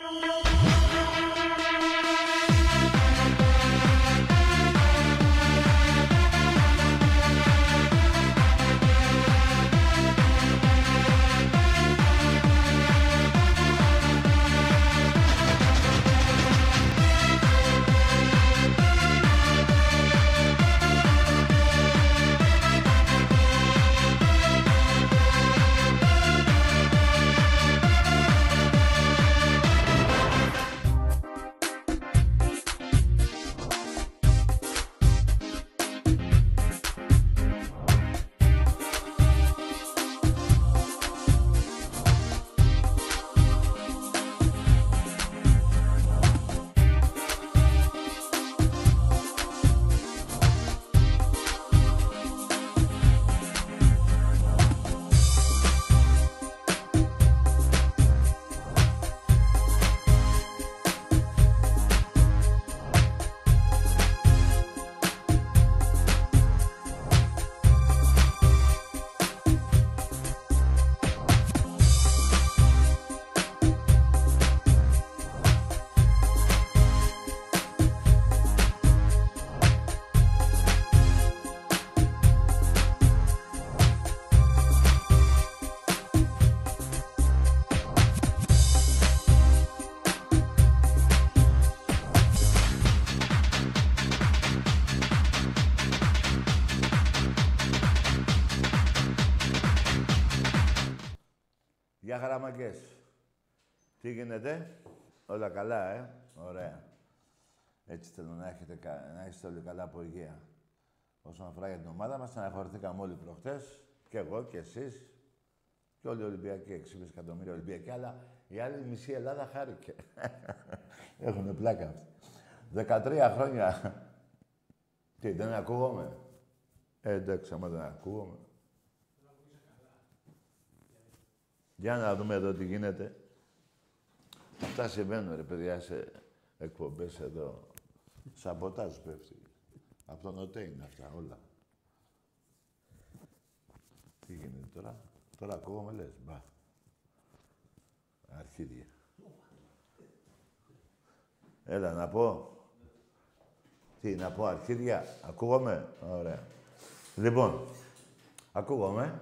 Thank you. Γεια χαραμαγκές. Τι γίνεται; Όλα καλά, ε; Ωραία. Έτσι θέλω να έχετε, κα- να είστε όλοι καλά από υγεία. Όσον αφορά για την ομάδα μας, αναχωρηθήκαμε όλοι προχτές. Και εγώ και εσείς. Και όλοι οι Ολυμπιακοί, 6,5 εκατομμύρια Ολυμπιακοί. Αλλά η άλλη μισή Ελλάδα χάρηκε. Έχουν πλάκα αυτοί. 13 χρόνια. Τι, δεν ακούγομαι; Ε, εντάξει, άμα δεν ακούγομαι. Για να δούμε εδώ τι γίνεται. Αυτά συμβαίνουν, ρε παιδιά, σε εκπομπές εδώ. Σαμποτάζ πέφτει. Από τον ΟΤΕ είναι αυτά όλα. Τι γίνεται τώρα; Τώρα ακούγομαι, λες. Μπα. Αρχίδια. Έλα, να πω. Τι, να πω αρχίδια; Ακούγομαι; Ωραία. Λοιπόν, ακούγομαι.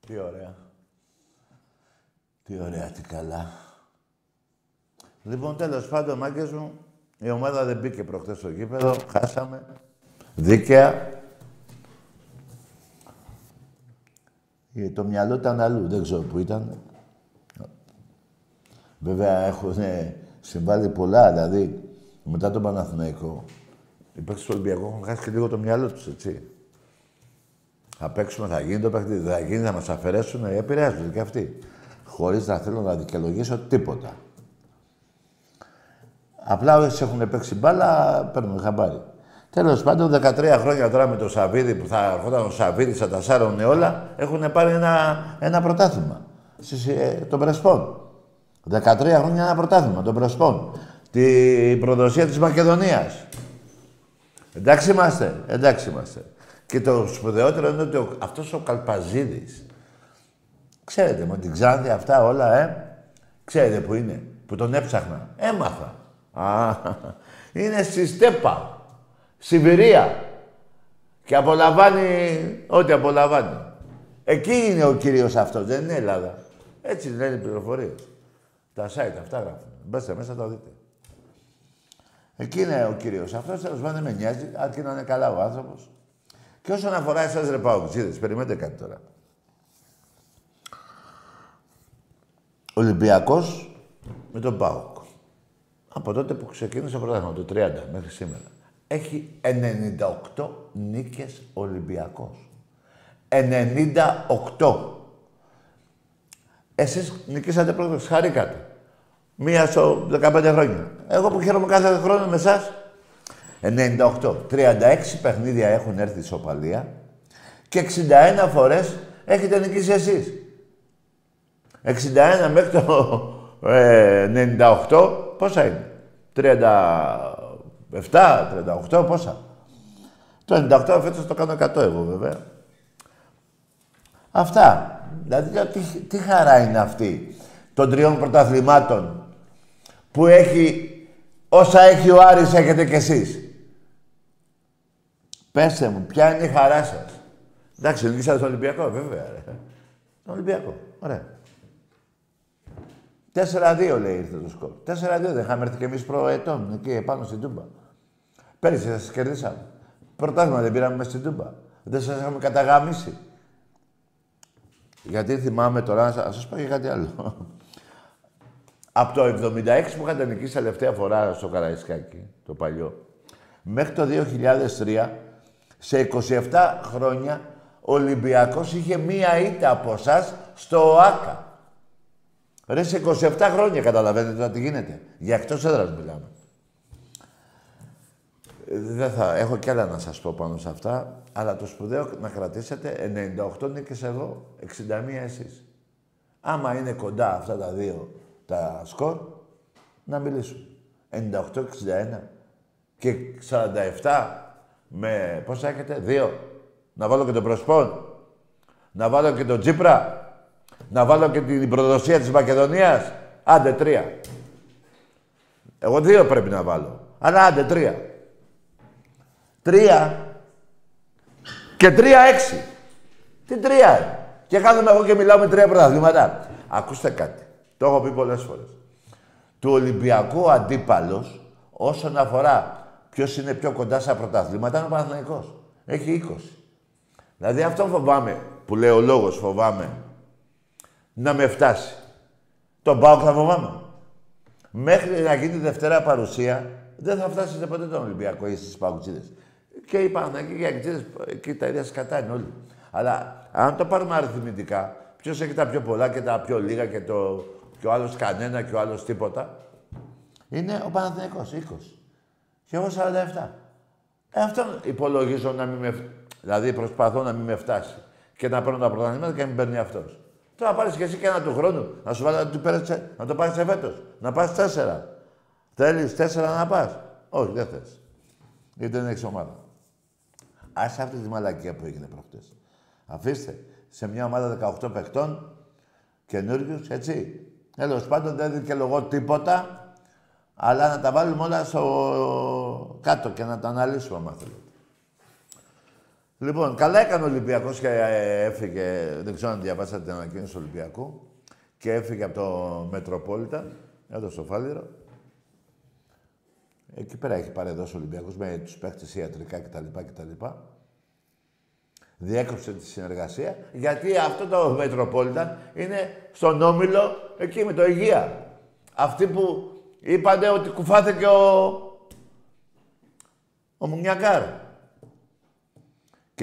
Τι ωραία. Τι ωραία, τι καλά. Λοιπόν, τέλος πάντων, μάγκες μου, η ομάδα δεν μπήκε προχθές στο γήπεδο. Χάσαμε. Δίκαια. Ε, Το μυαλό ήταν αλλού, δεν ξέρω που ήταν. Βέβαια, έχουν συμβάλει πολλά, δηλαδή, μετά τον Παναθηναϊκό, οι παίκτες του Ολυμπιακού έχουν χάσει και λίγο το μυαλό τους, έτσι. Θα παίξουμε, θα γίνει το παιχνίδι, δεν θα γίνει, θα μας αφαιρέσουν, ε, επηρεάζονται και αυτοί. Χωρίς να θέλω να δικαιολογήσω τίποτα. Απλά όσοι έχουν παίξει μπάλα, παίρνουν χαμπάρι. Τέλος πάντων, 13 χρόνια τώρα με το Σαββίδι που θα έρχονταν ο Σαββίδι, θα τα σάρωνε όλα, έχουν πάρει ένα, ένα πρωτάθλημα. Στις, ε, των Πρεσπών. 13 χρόνια ένα πρωτάθλημα των Πρεσπών. Την προδοσία της Μακεδονίας. Εντάξει είμαστε, εντάξει είμαστε. Και το σπουδαιότερο είναι ότι ο, αυτός ο Καλπαζίδης, ξέρετε με την Ξάνθη αυτά όλα, ε, ξέρετε που είναι, που τον έψαχνα. Έμαθα. Α, είναι στη Στέπα, Σιβηρία. Και απολαμβάνει ό,τι απολαμβάνει. Εκεί είναι ο κύριος αυτός, δεν είναι Ελλάδα. Έτσι λένε οι πληροφορίες. Τα site αυτά γράφουν. Μπέστε μέσα, το δείτε. Εκεί είναι ο κύριος αυτός, τέλος πάντων δεν με νοιάζει, αρκεί να είναι καλά ο άνθρωπος. Και όσον αφορά εσάς ρε Παοξίδες, περιμένετε κάτι τώρα. Ολυμπιακός με τον ΠΑΟΚ. Από τότε που ξεκίνησε το πρωτάθλημα, το 30 μέχρι σήμερα. Έχει 98 νίκες Ολυμπιακός. 98. Εσείς νικήσατε πρώτος, χαρήκατε. Μία στο 15 χρόνια. Εγώ που χαίρομαι κάθε χρόνο με εσάς, 98. 36 παιχνίδια έχουν έρθει ισοπαλία και 61 φορές έχετε νικήσει εσείς. 61 μέχρι το ε, 98, πόσα είναι; 37, 38, πόσα; Το 98 φέτος το κάνω 100 εγώ βέβαια. Αυτά. Δηλαδή τι, τι χαρά είναι αυτή των τριών πρωταθλημάτων που έχει όσα έχει ο Άρης έχετε κι εσείς. Πέστε μου, ποια είναι η χαρά σας. Εντάξει, νικήσατε τον Ολυμπιακό, βέβαια. Ρε. Τον Ολυμπιακό. Ωραία. 4-2 λέει ήρθε το σκορ. 4-2 δεν είχαμε έρθει κι εμείς προετών εκεί πάνω στην Τούμπα. Πέρυσι σας κερδίσαμε. Πρωτάθλημα δεν πήραμε μέσα στην Τούμπα. Δεν σας είχαμε καταγάμισει. Γιατί θυμάμαι τώρα, να σας πω και κάτι άλλο. Από το 76 που είχατε νικήσει τελευταία φορά στο Καραϊσκάκι, το παλιό, μέχρι το 2003, σε 27 χρόνια, ο Ολυμπιακός είχε μία ήττα από εσά στο ΟΑΚΑ. Ρε, σε 27 χρόνια καταλαβαίνετε τι γίνεται. Για εκτός έδρας μιλάμε. Ε, δεν θα, έχω κι άλλα να σας πω πάνω σε αυτά, αλλά το σπουδαίο να κρατήσετε 98 νίκες εγώ, 61 εσείς. Άμα είναι κοντά αυτά τα δύο τα σκορ, να μιλήσουν. 98-61 και 47 με πόσα έχετε, δύο. Να βάλω και τον Προσπόν. Να βάλω και τον Τσίπρα. Να βάλω και την προδοσία της Μακεδονίας. Άντε τρία. Εγώ δύο πρέπει να βάλω. Αλλά άντε τρία. Τρία. Και τρία έξι. Τι τρία. Και κάθομαι εγώ και μιλάω με τρία πρωταθλήματα. Ακούστε κάτι. Το έχω πει πολλές φορές. Του Ολυμπιακού αντίπαλος, όσον αφορά ποιος είναι πιο κοντά στα πρωταθλήματα, είναι ο Παναθηναϊκός. Έχει 20. Δηλαδή αυτό φοβάμαι, που λέει ο λόγος φοβάμαι, να με φτάσει. Τον πάω θα φοβάμαι. Μέχρι να γίνει Δευτέρα παρουσία, δεν θα φτάσετε ποτέ τον Ολυμπιακό ή στις Παουτσίδες. Και οι Παναγικοί και οι Αγγλίδες, εκεί τα ίδια σκατά είναι όλοι. Αλλά αν το πάρουμε αριθμητικά, ποιος έχει τα πιο πολλά και τα πιο λίγα και, το, και ο άλλος κανένα και ο άλλος τίποτα, είναι ο Παναθηναϊκός, 20. Και εγώ 47. Ε, αυτό υπολογίζω να μην με... Δηλαδή προσπαθώ να μην με φτάσει. Και να παίρνω τα πρωταθλήματα και να μην παίρνει αυτός. Τώρα πάρεις και εσύ και ένα του χρόνου να σου βάλει να το πάρεις σε φέτος. Να πας τέσσερα. Θέλεις τέσσερα να πας; Όχι, δεν θες. Γιατί δεν έχεις ομάδα. Άσε αυτή τη μαλακία που έγινε προχτές. Αφήστε σε μια ομάδα 18 παιχτών καινούριους, έτσι. Τέλος πάντων δεν δικαιολογώ τίποτα, αλλά να τα βάλουμε όλα στο κάτω και να τα αναλύσουμε, αν θέλετε. Λοιπόν, καλά έκανε ο Ολυμπιακός και ε, έφυγε. Δεν ξέρω αν διαβάσατε την ανακοίνωση του Ολυμπιακού. Και έφυγε από το Μετροπόλιτα, εδώ στο Φάληρο. Εκεί πέρα έχει παρεδώσει ο Ολυμπιακός με τους παίχτες ιατρικά κτλ. κτλ. Διέκοψε τη συνεργασία γιατί αυτό το Μετροπόλιτα είναι στον Όμιλο εκεί με το Υγεία. Αυτοί που είπατε ότι κουφάθηκε ο, ο Μουνιακάρ.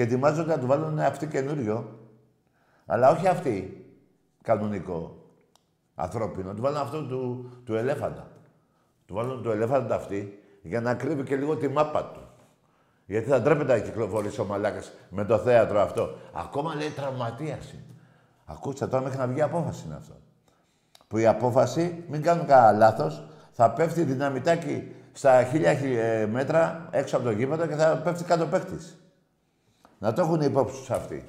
Και ετοιμάζονται να του βάλουν αυτή καινούριο. Αλλά όχι αυτή, κανονικό, ανθρώπινο. Του βάλουν αυτό του, του ελέφαντα. Του βάλουν το ελέφαντα αυτή για να κρύβει και λίγο τη μάπα του. Γιατί θα ντρέπεται να κυκλοφορήσει ο μαλάκας με το θέατρο αυτό. Ακόμα λέει τραυματίας είναι. Ακούστε τώρα μέχρι να βγει απόφαση είναι αυτό. Που η απόφαση, μην κάνουν κανένα λάθος, θα πέφτει δυναμητάκι στα χίλια ε, μέτρα έξω από το γήπεδο και θα πέφτει κάτω παίχτης. Να το έχουν υπόψη τους αυτοί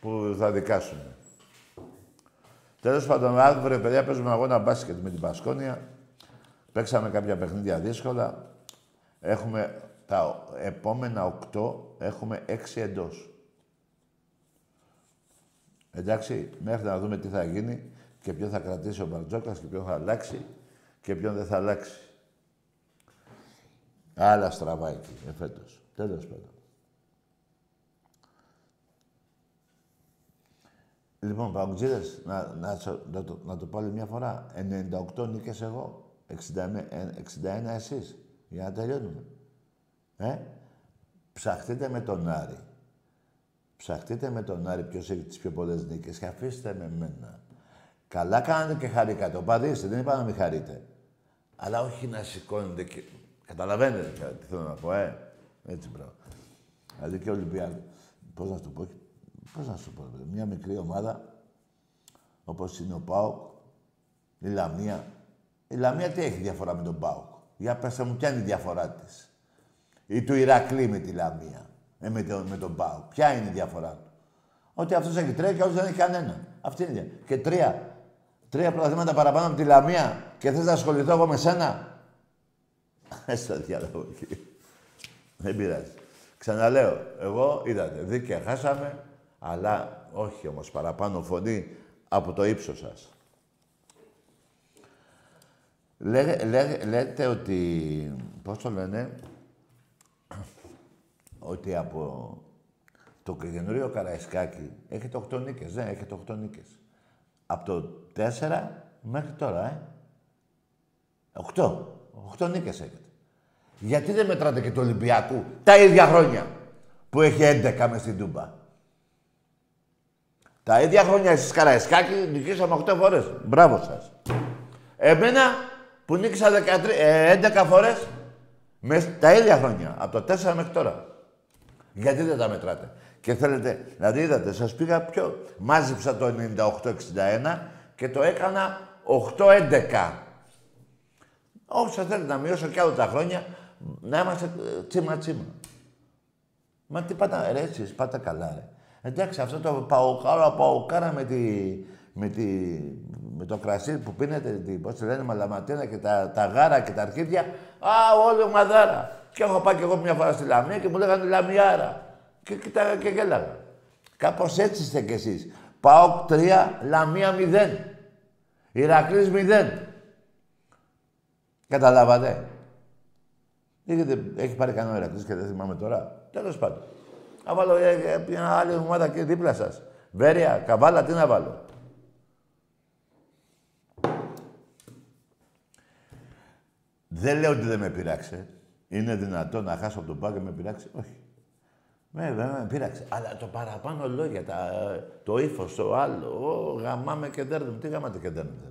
που θα δικάσουν. Τέλος πάντων, αύριο, παιδιά, παίζουμε αγώνα μπάσκετ με την Πασκόνια. Παίξαμε κάποια παιχνίδια δύσκολα. Έχουμε τα επόμενα οκτώ, έχουμε έξι εντός. Εντάξει, μέχρι να δούμε τι θα γίνει και ποιο θα κρατήσει ο Μπαρτζόκας και ποιο θα αλλάξει και ποιον δεν θα αλλάξει. Άλλα στραβά εκεί, εφέτος. Τέλος πάντων. Λοιπόν, Παγκουτζίδες, να, να, να, το, να το πω άλλη μια φορά. 98 νίκες εγώ, 61, 61 εσείς. Για να τελειώνουμε. Ε, ψαχτείτε με τον Άρη. Ψαχτείτε με τον Άρη ποιος έχει τις πιο πολλές νίκες και αφήστε με μένα. Καλά κάνετε και χαρήκατε. Οπαδίστε, δεν είπα να μην χαρείτε. Αλλά όχι να σηκώνετε και... Καταλαβαίνετε τι θέλω να πω, ε. Έτσι, μπράβο. Δηλαδή και Ολυμπιακό. Πώς να σου το πω, Πώς να σου πω, μια μικρή ομάδα, όπως είναι ο ΠΑΟΚ, η Λαμία. Η Λαμία τι έχει διαφορά με τον ΠΑΟΚ. Για πέστε μου, ποια είναι η διαφορά της; Ή του Ηρακλή με τη Λαμία. Ε, με, τον, με τον ΠΑΟΚ. Ποια είναι η διαφορά του; Ότι αυτός έχει τρία και ο δεν έχει κανένα. Αυτή είναι η διαφορά. Και τρία. Τρία πρωταθλήματα παραπάνω από τη Λαμία και θες να ασχοληθώ εγώ με σένα; Έστω διάλογο εκεί. Δεν πειράζει. Ξαναλέω, εγώ είδατε, δίκαια χάσαμε, αλλά όχι όμως παραπάνω φωνή από το ύψος σας. λέτε ότι, πώς το λένε, ότι από το καινούριο Καραϊσκάκι έχετε 8 νίκες. Ναι, έχετε 8 νίκες. Από το 4 μέχρι τώρα, ε. 8. 8 νίκες έχετε. Γιατί δεν μετράτε και το Ολυμπιακού τα ίδια χρόνια που έχει 11 μες στην Τούμπα; Τα ίδια χρόνια εσείς Καραϊσκάκη νικήσαμε 8 φορές. Μπράβο σας. Εμένα που νίκησα 13, 11 ε, φορές με τα ίδια χρόνια. Από το 4 μέχρι τώρα. Γιατί δεν τα μετράτε; Και θέλετε, δηλαδή είδατε, σας πήγα πιο... Μάζεψα το 98-61 και το έκανα 8-11. Όσα θέλετε να μειώσω κι άλλο τα χρόνια, να είμαστε τσίμα-τσίμα. Μα τι πάτα, ρε, εσείς πάτε καλά, ρε. Εντάξει, αυτό το παοκάρα, παοκάρα με, τη, με, τη, με το κρασί που πίνετε, τη, πώς τη λένε, μαλαματίνα και τα, τα γάρα και τα αρχίδια. Α, όλο μαδάρα. Και έχω πάει κι εγώ μια φορά στη Λαμία και μου λέγανε Λαμιάρα. Και κοιτάγα και γέλαγα. Κάπως έτσι είστε κι εσείς. Πάω 3, Λαμία 0. Ηρακλής 0. Καταλάβατε. Έχετε, έχει πάρει κανένα Ηρακλής και δεν θυμάμαι τώρα. Τέλος πάντων. Να βάλω ε, ε, μια άλλη ομάδα και δίπλα σας. Βέρεια, καβάλα, τι να βάλω. Δεν λέω ότι δεν με πειράξε. Είναι δυνατό να χάσω από τον Πάο και με πειράξει. Όχι. Ναι, βέβαια, με πειράξε. Αλλά το παραπάνω λόγια, τα, το ύφος, το άλλο. Ο, γαμάμε και δέρνουμε. Τι γαμάτε και δέρνουμε, ρε.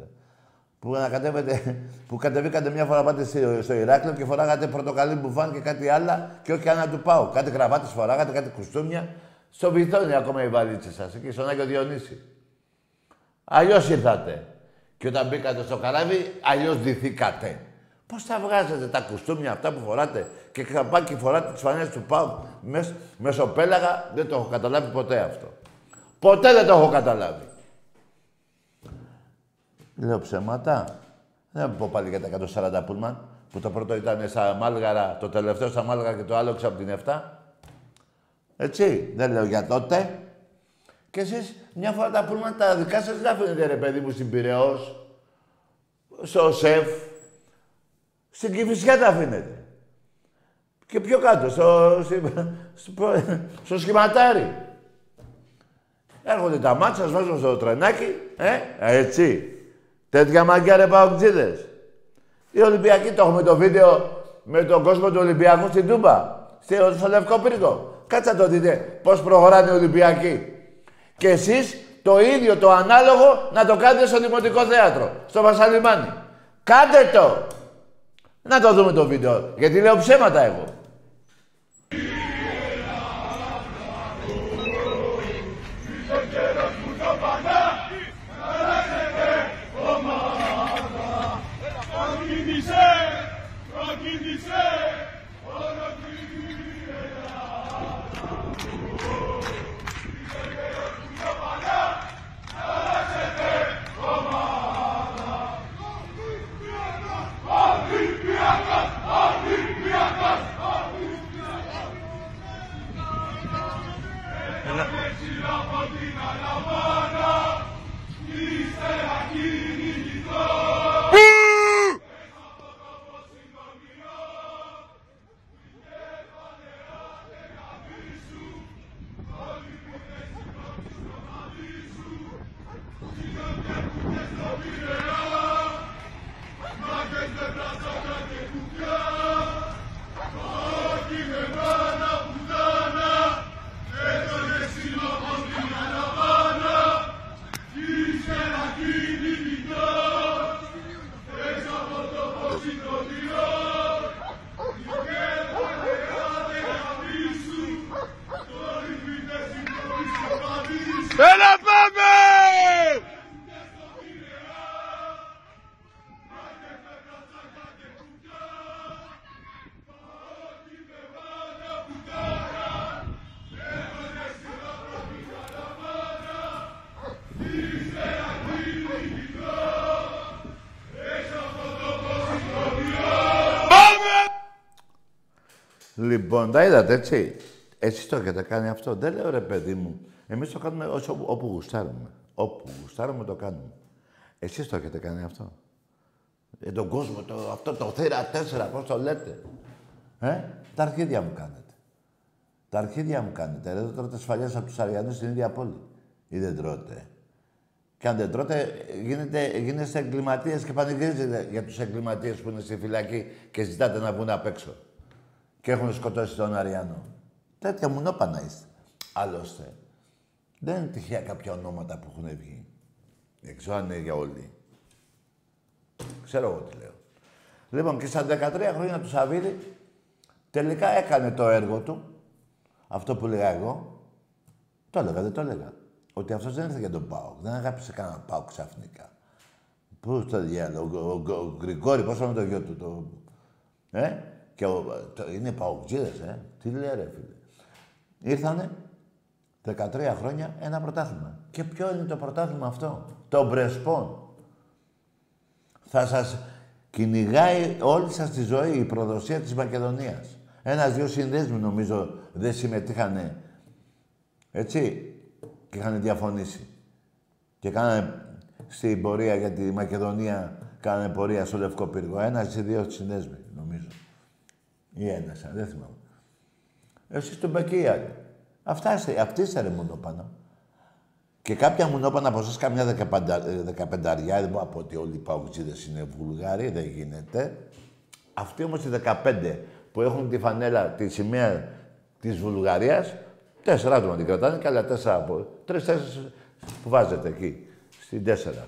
Που, κατέβετε, που κατεβήκατε μια φορά πάτε στο, στο Ηράκλειο και φοράγατε πορτοκαλί μπουφάν και κάτι άλλα και όχι ένα του πάω. Κάτι κραβάτες φοράγατε, κάτι κουστούμια. Στο βυθόνι ακόμα οι βαλίτσες σας, εκεί στον Άγιο Διονύση. Αλλιώς ήρθατε. Και όταν μπήκατε στο καράβι, αλλιώς ντυθήκατε. Πώς τα βγάζετε τα κουστούμια αυτά που φοράτε και καπάκι φοράτε τις φανέλε του Πάου μες, μεσοπέλαγα, δεν το έχω καταλάβει ποτέ αυτό. Ποτέ δεν το έχω καταλάβει. Λέω ψέματα. Δεν πω πάλι για τα 140 πούλμαν, που το πρώτο ήταν στα Μάλγαρα, το τελευταίο στα Μάλγαρα και το άλλο από την 7. Έτσι, δεν λέω για τότε. Και εσείς μια φορά τα πούλμαν τα δικά σας δεν αφήνετε ρε παιδί μου στην Πυραιός, στο ΣΕΦ, στην Κηφισιά τα αφήνετε. Και πιο κάτω, στο, στο, στο σχηματάρι. Έρχονται τα μάτια, σας βάζουν στο τρενάκι, ε, έτσι. Τέτοια μαγκιά ρε παοκτζίδες. Οι Ολυμπιακοί το έχουμε το βίντεο με τον κόσμο του Ολυμπιακού στην Τούμπα. Στο Λευκό Πύργο. Κάτσε να το δείτε πώς προχωράνε οι Ολυμπιακοί. Και εσείς το ίδιο, το ανάλογο, να το κάνετε στο Δημοτικό Θέατρο, στο Βασαλιμάνι. Κάντε το! Να το δούμε το βίντεο, γιατί λέω ψέματα εγώ. Λοιπόν, τα είδατε, έτσι. Εσείς το έχετε κάνει αυτό. Δεν λέω ρε παιδί μου. Εμείς το κάνουμε όσο, όπου γουστάρουμε. Όπου γουστάρουμε το κάνουμε. Εσείς το έχετε κάνει αυτό. Για τον κόσμο, το, αυτό το θύρα τέσσερα, πώς το λέτε. Ε, τα αρχίδια μου κάνετε. Τα αρχίδια μου κάνετε. Εδώ τρώτε σφαλιές από τους Αριανούς στην ίδια πόλη. Ή δεν τρώτε. Και αν δεν τρώτε, γίνετε, γίνεστε εγκληματίες και πανηγυρίζετε για τους εγκληματίες που είναι στη φυλακή και ζητάτε να βγουν απ' έξω. Και έχουν σκοτώσει τον Αριανό. Τέτοια μουνόπανα είστε. Άλλωστε, δεν είναι τυχαία κάποια ονόματα που έχουν βγει. Δεν ξέρω αν είναι για όλοι. Ξέρω εγώ τι λέω. Λοιπόν, και στα 13 χρόνια του Σαββίδη, τελικά έκανε το έργο του. Αυτό που λέγα εγώ. Το έλεγα, δεν το έλεγα. Ότι αυτός δεν ήρθε για τον Πάοκ. Δεν αγάπησε κανέναν Πάοκ ξαφνικά. Πού το διάλογο, ο, ο, ο Γκρigόρη, πώς το γιο του. Το... Ε; Και ο, το, είναι Παοκτζίδες, ε. Τι λέει ρε φίλε. Ήρθανε 13 χρόνια ένα πρωτάθλημα. Και ποιο είναι το πρωτάθλημα αυτό; Το Μπρεσπόν. Θα σας κυνηγάει όλη σας τη ζωή η προδοσία της Μακεδονίας. Ένας-δυο συνδέσμοι νομίζω δεν συμμετείχανε. Έτσι και είχαν διαφωνήσει. Και κάνανε στην πορεία για τη Μακεδονία, κάνανε πορεία στο Λευκό Πύργο. Ένας ή δύο συνέσμοι, νομίζω. Ή ένα, δεν θυμάμαι. Εσείς στον Μπακίαρ. Αυτά είστε, αυτοί είστε ρε μονόπανα. Και κάποια μονόπανα από εσάς, καμιά δεκαπενταριά, δεν μπορώ από ότι όλοι οι παουτζίδες είναι Βουλγάροι, δεν γίνεται. Αυτοί όμως οι 15 που έχουν τη φανέλα, τη σημαία της Βουλγαρίας, Τέσσερα άτομα την κρατάνε και άλλα τέσσερα από. Τρει-τέσσερι που βάζετε εκεί, στην τέσσερα.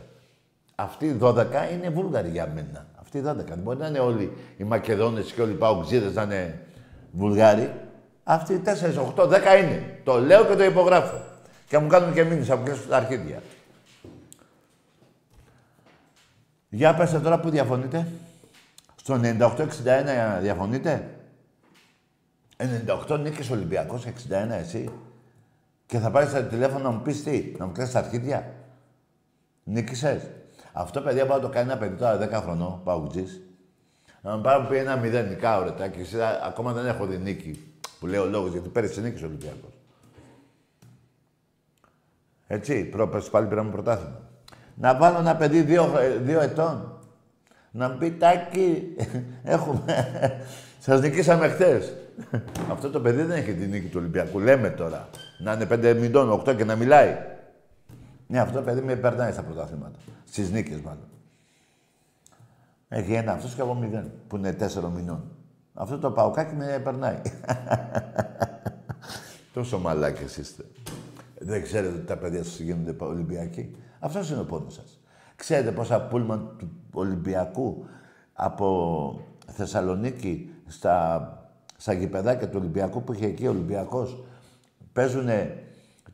Αυτοί οι δώδεκα είναι Βούλγαροι για μένα. Αυτοί οι δώδεκα. Δεν μπορεί να είναι όλοι οι Μακεδόνες και όλοι οι Παοξίδες να είναι Βουλγάροι. Αυτοί οι τέσσερις, οχτώ, δέκα είναι. Το λέω και το υπογράφω. Και μου κάνουν και μήνυση από τα αρχίδια. Για πέστε τώρα που διαφωνείτε. Στο 98-61 διαφωνείτε; 98 νίκης Ολυμπιακός, 61 εσύ. Και θα πάρεις τα τηλέφωνο να μου πεις τι, να μου κλαις τα αρχίδια; Νίκησες; Αυτό παιδί μπορεί να το κάνει ένα παιδί τώρα 10 χρονών, παουτζής. Να μου πάρει πει ένα μηδέν, νικά ωραία, και εσύ ακόμα δεν έχω δει νίκη. Που λέει ο λόγος, γιατί πέρυσι νίκης Ολυμπιακός. Έτσι, πρόπερς πάλι πήραμε πρωτάθλημα. Να βάλω ένα παιδί δύο, δύο ετών. Να μου πει, Τάκη, έχουμε... Σας νικήσαμε χτες. Αυτό το παιδί δεν έχει τη νίκη του Ολυμπιακού. Λέμε τώρα. Να είναι πέντε μηνών, οκτώ και να μιλάει. Ναι, αυτό το παιδί με περνάει στα πρωταθλήματα. Στις νίκες, μάλλον. Έχει ένα αυτός και εγώ μηδέν, που είναι τέσσερα μηνών. Αυτό το παουκάκι με περνάει. Τόσο μαλάκες είστε. Δεν ξέρετε ότι τα παιδιά σας γίνονται Ολυμπιακοί. Αυτός είναι ο πόνος σας. Ξέρετε πόσα πούλμαν του Ολυμπιακού από Θεσσαλονίκη στα στα γηπεδάκια του Ολυμπιακού που είχε εκεί ο Ολυμπιακός; Παίζουν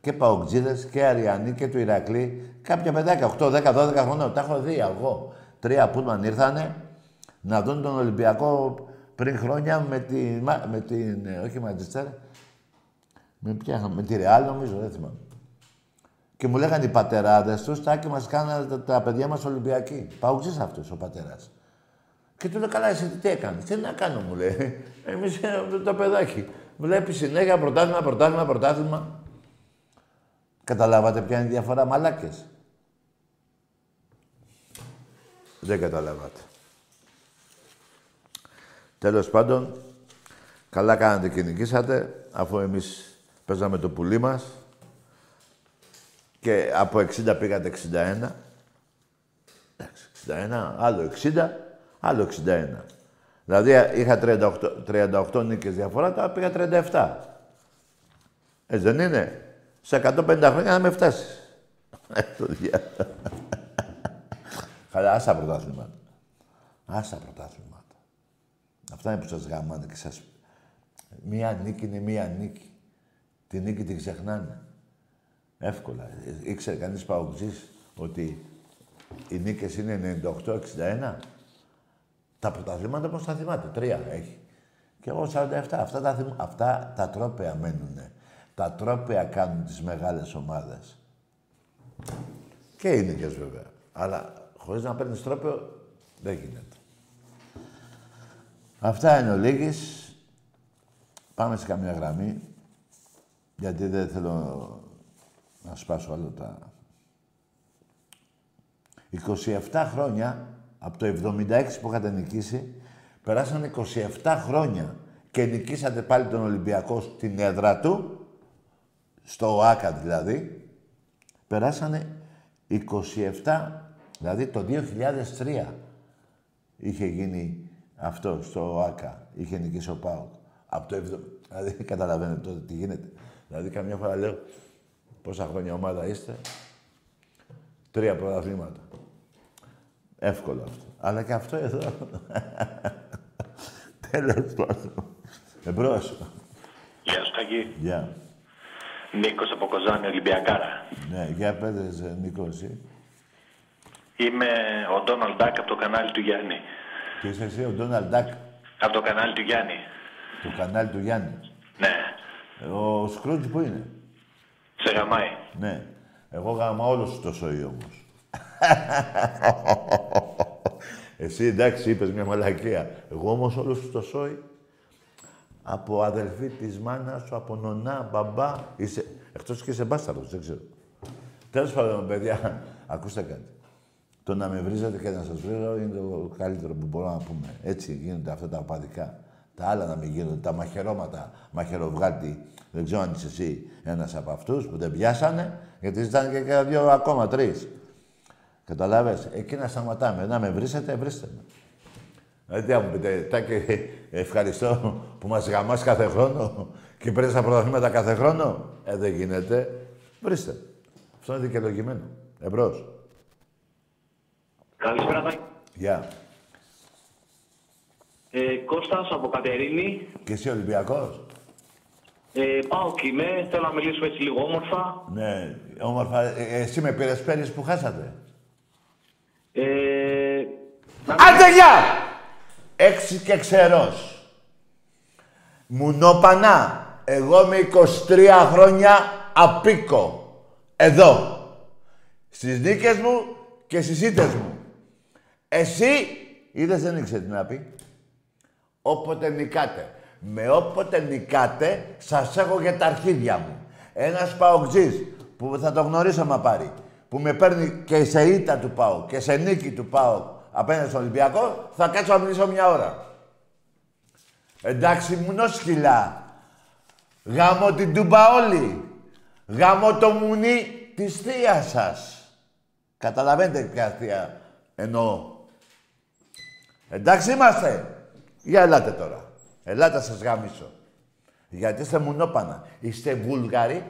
και Παοκτζίδες και Αριανοί και του Ηρακλή. Κάποια παιδάκια, 8, 10, 12 χρόνια, τα έχω δει εγώ. Τρία πούλμαν ήρθανε να δουν τον Ολυμπιακό πριν χρόνια με, τη, με την. Ε, όχι Ματζιστέρ. Με ποια, με τη Ρεάλ νομίζω, δεν θυμάμαι. Και μου λέγανε οι πατεράδες τους, τάκι μας κάνανε τα, τα παιδιά μας Ολυμπιακοί. Παουτζή αυτός ο πατέρα. Και του λέω, καλά, εσύ τι έκανες. Τι να κάνω, μου λέει. Εμείς το παιδάκι. Βλέπει συνέχεια πρωτάθλημα, πρωτάθλημα, πρωτάθλημα. Καταλάβατε ποια είναι η διαφορά, μαλάκες; Δεν καταλάβατε. Τέλος πάντων, καλά κάνατε και νικήσατε, αφού εμείς παίζαμε το πουλί μας και από 60 πήγατε 61. 61, άλλο 60, άλλο 61. Δηλαδή είχα 38, 38 νίκες διαφορά, τώρα πήγα 37. Έτσι δεν είναι; Σε 150 χρόνια να με φτάσεις. Ε, Καλά, άσα πρωτάθληματα. Άσα πρωτάθληματα. Αυτά είναι που σας γαμάνε και σας... Μία νίκη είναι μία νίκη. Τη νίκη την ξεχνάνε. Εύκολα. Ήξερε κανείς παουτζής ότι οι νίκες είναι 98-61. Τα πρωταθλήματα πώς τα θυμάται; Τρία έχει. Και εγώ 47. Αυτά τα, θυμ... Αυτά τα τρόπαια μένουνε. Τα τρόπαια κάνουν τις μεγάλες ομάδες. Και οι νίκες βέβαια. Αλλά χωρίς να παίρνεις τρόπαιο δεν γίνεται. Αυτά είναι ο Λίγης. Πάμε σε καμία γραμμή, γιατί δεν θέλω να σπάσω άλλο τα... 27 χρόνια, από το 76 που είχατε νικήσει, περάσαν 27 χρόνια και νικήσατε πάλι τον Ολυμπιακό στην έδρα του, στο ΆΚΑ δηλαδή, περάσανε 27, δηλαδή το 2003 είχε γίνει αυτό στο ΆΚΑ, είχε νικήσει ο ΠΑΟΚ. Από το 70, δηλαδή καταλαβαίνετε τότε τι γίνεται. Δηλαδή καμιά φορά λέω πόσα χρόνια ομάδα είστε, τρία πρωταθλήματα. Εύκολο αυτό. Αλλά και αυτό εδώ. Τέλος πάντων. Εμπρός. Γεια σου, Καγί. Γεια. Νίκος από Κοζάνη, Ολυμπιακάρα. Ναι, για πέντε, Νίκο, εσύ. Είμαι ο Ντόναλντ Ντάκ από το κανάλι του Γιάννη. Και είσαι εσύ ο Ντόναλντ Ντάκ, Από το κανάλι του Γιάννη. το κανάλι του Γιάννη. Ναι. Ο Σκρούτζ που είναι; Σε γαμάει. Ναι. Εγώ γάμα όλο σου το σόι όμως. Εσύ εντάξει είπες μια μαλακία. Εγώ όμως όλο σου το σόι από αδελφή της μάνας σου, από νονά, μπαμπά. Είσαι... Εκτός και είσαι μπάσταρδος, δεν ξέρω. Τέλος πάντων, παιδιά, ακούστε κάτι. Το να με βρίζετε και να σας βρίζω είναι το καλύτερο που μπορώ να πούμε. Έτσι γίνονται αυτά τα οπαδικά. Τα άλλα να μην γίνονται, τα μαχαιρώματα, μαχαιροβγάτη. Δεν ξέρω αν είσαι εσύ ένας από αυτούς που δεν πιάσανε, γιατί ήταν και κανένα δύο ακόμα, τρεις. Καταλάβες, εκεί να σταματάμε. Να με βρίσετε, βρίστε με. Δηλαδή, τι να μου πείτε, Τάκη, ευχαριστώ που μας γαμάς κάθε χρόνο και παίρνεις τα πρωταθλήματα κάθε χρόνο. Ε, δεν γίνεται. Βρίστε. Αυτό είναι δικαιολογημένο. Εμπρός. Καλησπέρα, Τάκη. Γεια. Ε, Κώστας από Κατερίνη. Και εσύ Ολυμπιακός; Ε, πάω και είμαι. Θέλω να μιλήσουμε έτσι λίγο όμορφα. Ναι, όμορφα. Ε, εσύ με πήρες πέρυσι που χάσατε; Ε, να... Άντε, γεια! Έξι και ξερός. Μουνόπανα. Εγώ με 23 χρόνια απίκο. Εδώ. Στις νίκες μου και στις ήττες μου. Εσύ, είδες δεν ήξερε τι να πει. Όποτε νικάτε. Με όποτε νικάτε, σας έχω για τα αρχίδια μου. Ένας παοκτζής, που θα το γνωρίσω μα πάρει, που με παίρνει και σε ήττα του πάω και σε νίκη του πάω απέναντι στον Ολυμπιακό, θα κάτσω να μιλήσω μια ώρα. Εντάξει, μουνόσκυλα. Γάμω την τούμπα όλη. Γάμω το μουνί της θείας σας. Καταλαβαίνετε ποια θεία εννοώ. Εντάξει είμαστε. Για ελάτε τώρα. Ελάτε σας γαμίσω. Γιατί είστε μουνόπανα. Είστε Βούλγαροι.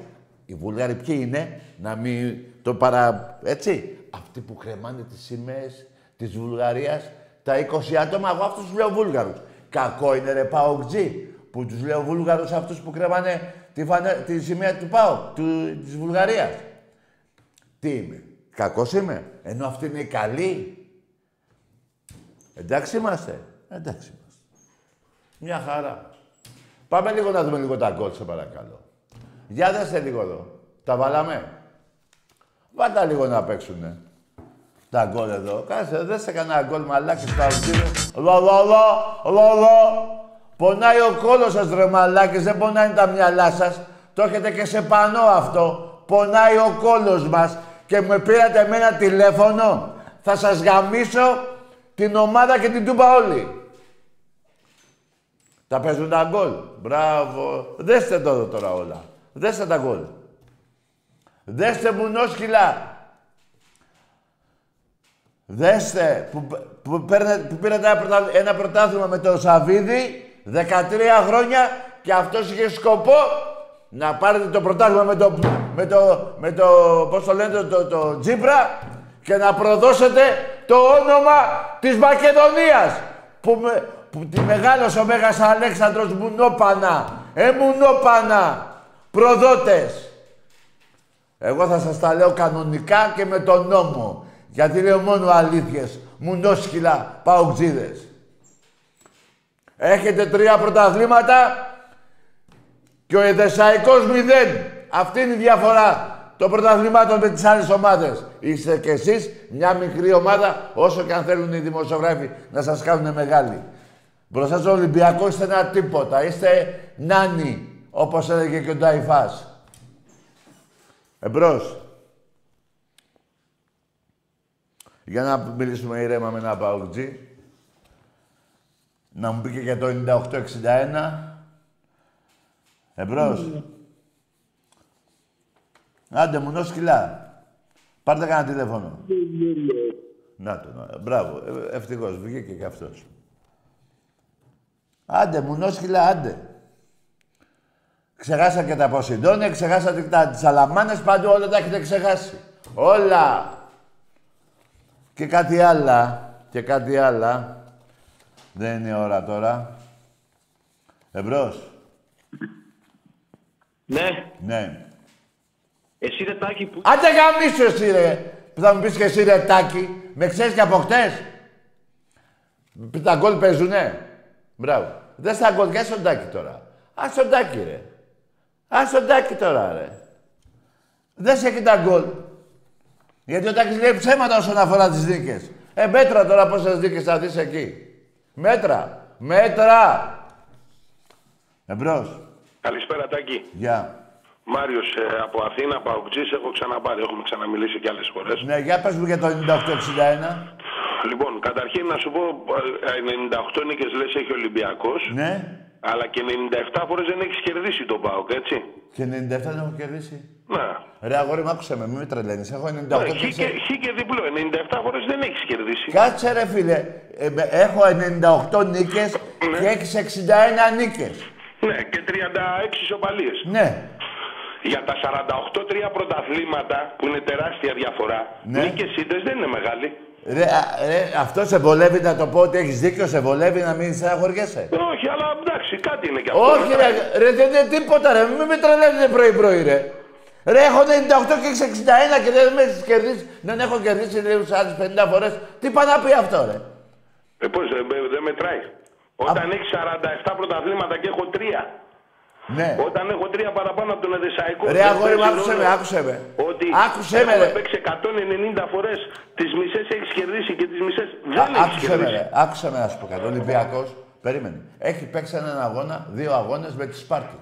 Οι Βούλγαροι ποιοι είναι, να μην το παρα... Έτσι. Αυτοί που κρεμάνε τις σημαίες της Βουλγαρίας, τα 20 άτομα, εγώ αυτούς τους λέω Βούλγαρους. Κακό είναι ρε Παοκτζή, που τους λέω Βούλγαρους αυτούς που κρεμάνε τη, φανε... τη σημαία του Πάου, του... της Βουλγαρίας. Τι είμαι, κακός είμαι, ενώ αυτοί είναι οι καλοί. Εντάξει είμαστε, εντάξει είμαστε. Μια χαρά. Πάμε λίγο να δούμε λίγο τα γκολ, σε παρακαλώ. Για δέστε λίγο εδώ. Τα βάλαμε. Βάλτε λίγο να παίξουνε. Τα γκολ εδώ. Κάτσε, δεν σε κανένα γκολ μαλάκι στα ουζίδες. Λο, λο, λο, λο, λο. Πονάει ο κόλος σας ρε μαλάκες, δεν πονάει τα μυαλά σας. Το έχετε και σε πανό αυτό. Πονάει ο κόλος μας και με πήρατε εμένα τηλέφωνο. Θα σας γαμίσω την ομάδα και την τούμπα όλοι. Τα παίζουν τα γκολ. Μπράβο. Δέστε το εδώ τώρα όλα. Δέστε τα γκολ. Δέστε μουνόσκυλα. Δέστε που, που, παίρνε, που πήρατε ένα, πρωτα, ένα πρωτάθλημα με το Σαββίδι 13 χρόνια και αυτός είχε σκοπό να πάρετε το πρωτάθλημα με το, με το, με το, πώς το λένε, το, το, Τζίπρα και να προδώσετε το όνομα της Μακεδονίας που, με, που τη μεγάλωσε ο Μέγας Αλέξανδρος Μουνόπανα. Ε, Μουνόπανα. Προδότες. Εγώ θα σας τα λέω κανονικά και με τον νόμο. Γιατί λέω μόνο αλήθειες. Μουνόσκυλα, παουτζίδες. Έχετε τρία πρωταθλήματα και ο Εδεσαϊκός μηδέν. Αυτή είναι η διαφορά των πρωταθλημάτων με τις άλλες ομάδες. Είστε κι εσείς μια μικρή ομάδα, όσο και αν θέλουν οι δημοσιογράφοι να σας κάνουν μεγάλοι. Μπροστά στο Ολυμπιακό είστε ένα τίποτα. Είστε νάνι, όπως έλεγε και ο Νταϊφάς. Εμπρός. Για να μιλήσουμε ήρεμα με ένα παουτζή. Να μου πει και για το 98-61. Εμπρός. Άντε μου, σκυλά. Πάρτε κανένα τηλέφωνο. Να το, να. μπράβο. Ε, ευτυχώς, βγήκε και αυτός. Άντε, μουνόσκυλα, άντε. Ξεχάσα και τα Ποσειδόνια, ξεχάσατε και τα Σαλαμάνες, παντού όλα τα έχετε ξεχάσει. Όλα. Και κάτι άλλα, και κάτι άλλα. Δεν είναι ώρα τώρα. Εμπρός. Ναι. Ναι. Εσύ ρε Τάκη που... Άντε γαμίσου εσύ ρε. Που θα μου πεις και εσύ ρε Τάκη. Με ξέρεις και από χτες. Τα γκολ παίζουνε. Μπράβο. Δεν στα γκολ, και στον Τάκη τώρα. Α τον Τάκη, ρε. Α τον Τάκη τώρα, ρε. Δεν σε έχει τα γκολ. Γιατί ο Τάκης λέει ψέματα όσον αφορά τις δίκες. Ε, μέτρα τώρα πόσες δίκες θα δεις εκεί. Μέτρα. Μέτρα. Εμπρός. Καλησπέρα Τάκη. Γεια. Μάριος ε, από Αθήνα, Παοκτζή, έχω ξαναπάρει. Έχουμε ξαναμιλήσει κι άλλες φορές. Ναι, για πες μου για το 98-61. Λοιπόν, καταρχήν να σου πω, ε, 98 νίκες λες έχει ο Ολυμπιακός. Ναι. Αλλά και 97 φορές δεν έχεις κερδίσει τον Πάοκ, έτσι. Και 97 δεν έχω κερδίσει. Ναι. Ρε αγόρι μου, άκουσε με, μην με τρελαίνεις. Έχω 98 Ναι, και χ, και, ξέρω- χ και διπλό. 97 φορέ δεν έχεις κερδίσει. Κάτσε ρε φίλε. Ε, με- έχω 98 νίκες Ναι. και έχεις 61 νίκες. Ναι, και 36 ισοπαλίες. Ναι. Για τα 48-3 πρωταθλήματα που είναι τεράστια διαφορά, Ναι. νίκες ήττε δεν είναι μεγάλη. Ρε, α, ρε, αυτό σε βολεύει να το πω ότι έχεις δίκιο, σε βολεύει να μην στεναχωριέσαι. Όχι, αλλά εντάξει, κάτι είναι κι αυτό. Όχι ρε, ρε, δεν είναι τίποτα ρε, μην με τρελαίνετε πρωί-πρωί ρε. Ρε, έχω 98 και έχεις 61 και δεν με έχεις κερδίσει. Δεν έχω κερδίσει λίγο σε άλλες 50 φορές. Τι πάει να πει αυτό ρε; Ε, πώς, δεν δεν μετράει. Όταν έχεις 47 πρωταθλήματα και έχω τρία. Ναι. Όταν έχω τρία παραπάνω από τον Εδεσαϊκό. Ρε, δεν αγόρι μου, παίζει άκουσε ρόλο με, άκουσε με. Ότι Άκουσε με, έχουμε ρε. παίξει 190 φορές. Τις μισές έχεις κερδίσει και τις μισές Α, δεν έχεις άκουσε με, κερδίσει. ρε. Άκουσε με να σου πω κάτι. Ο Ολυμπιακός, περίμενε. Έχει παίξει έναν αγώνα, δύο αγώνες με τη Σπάρτη.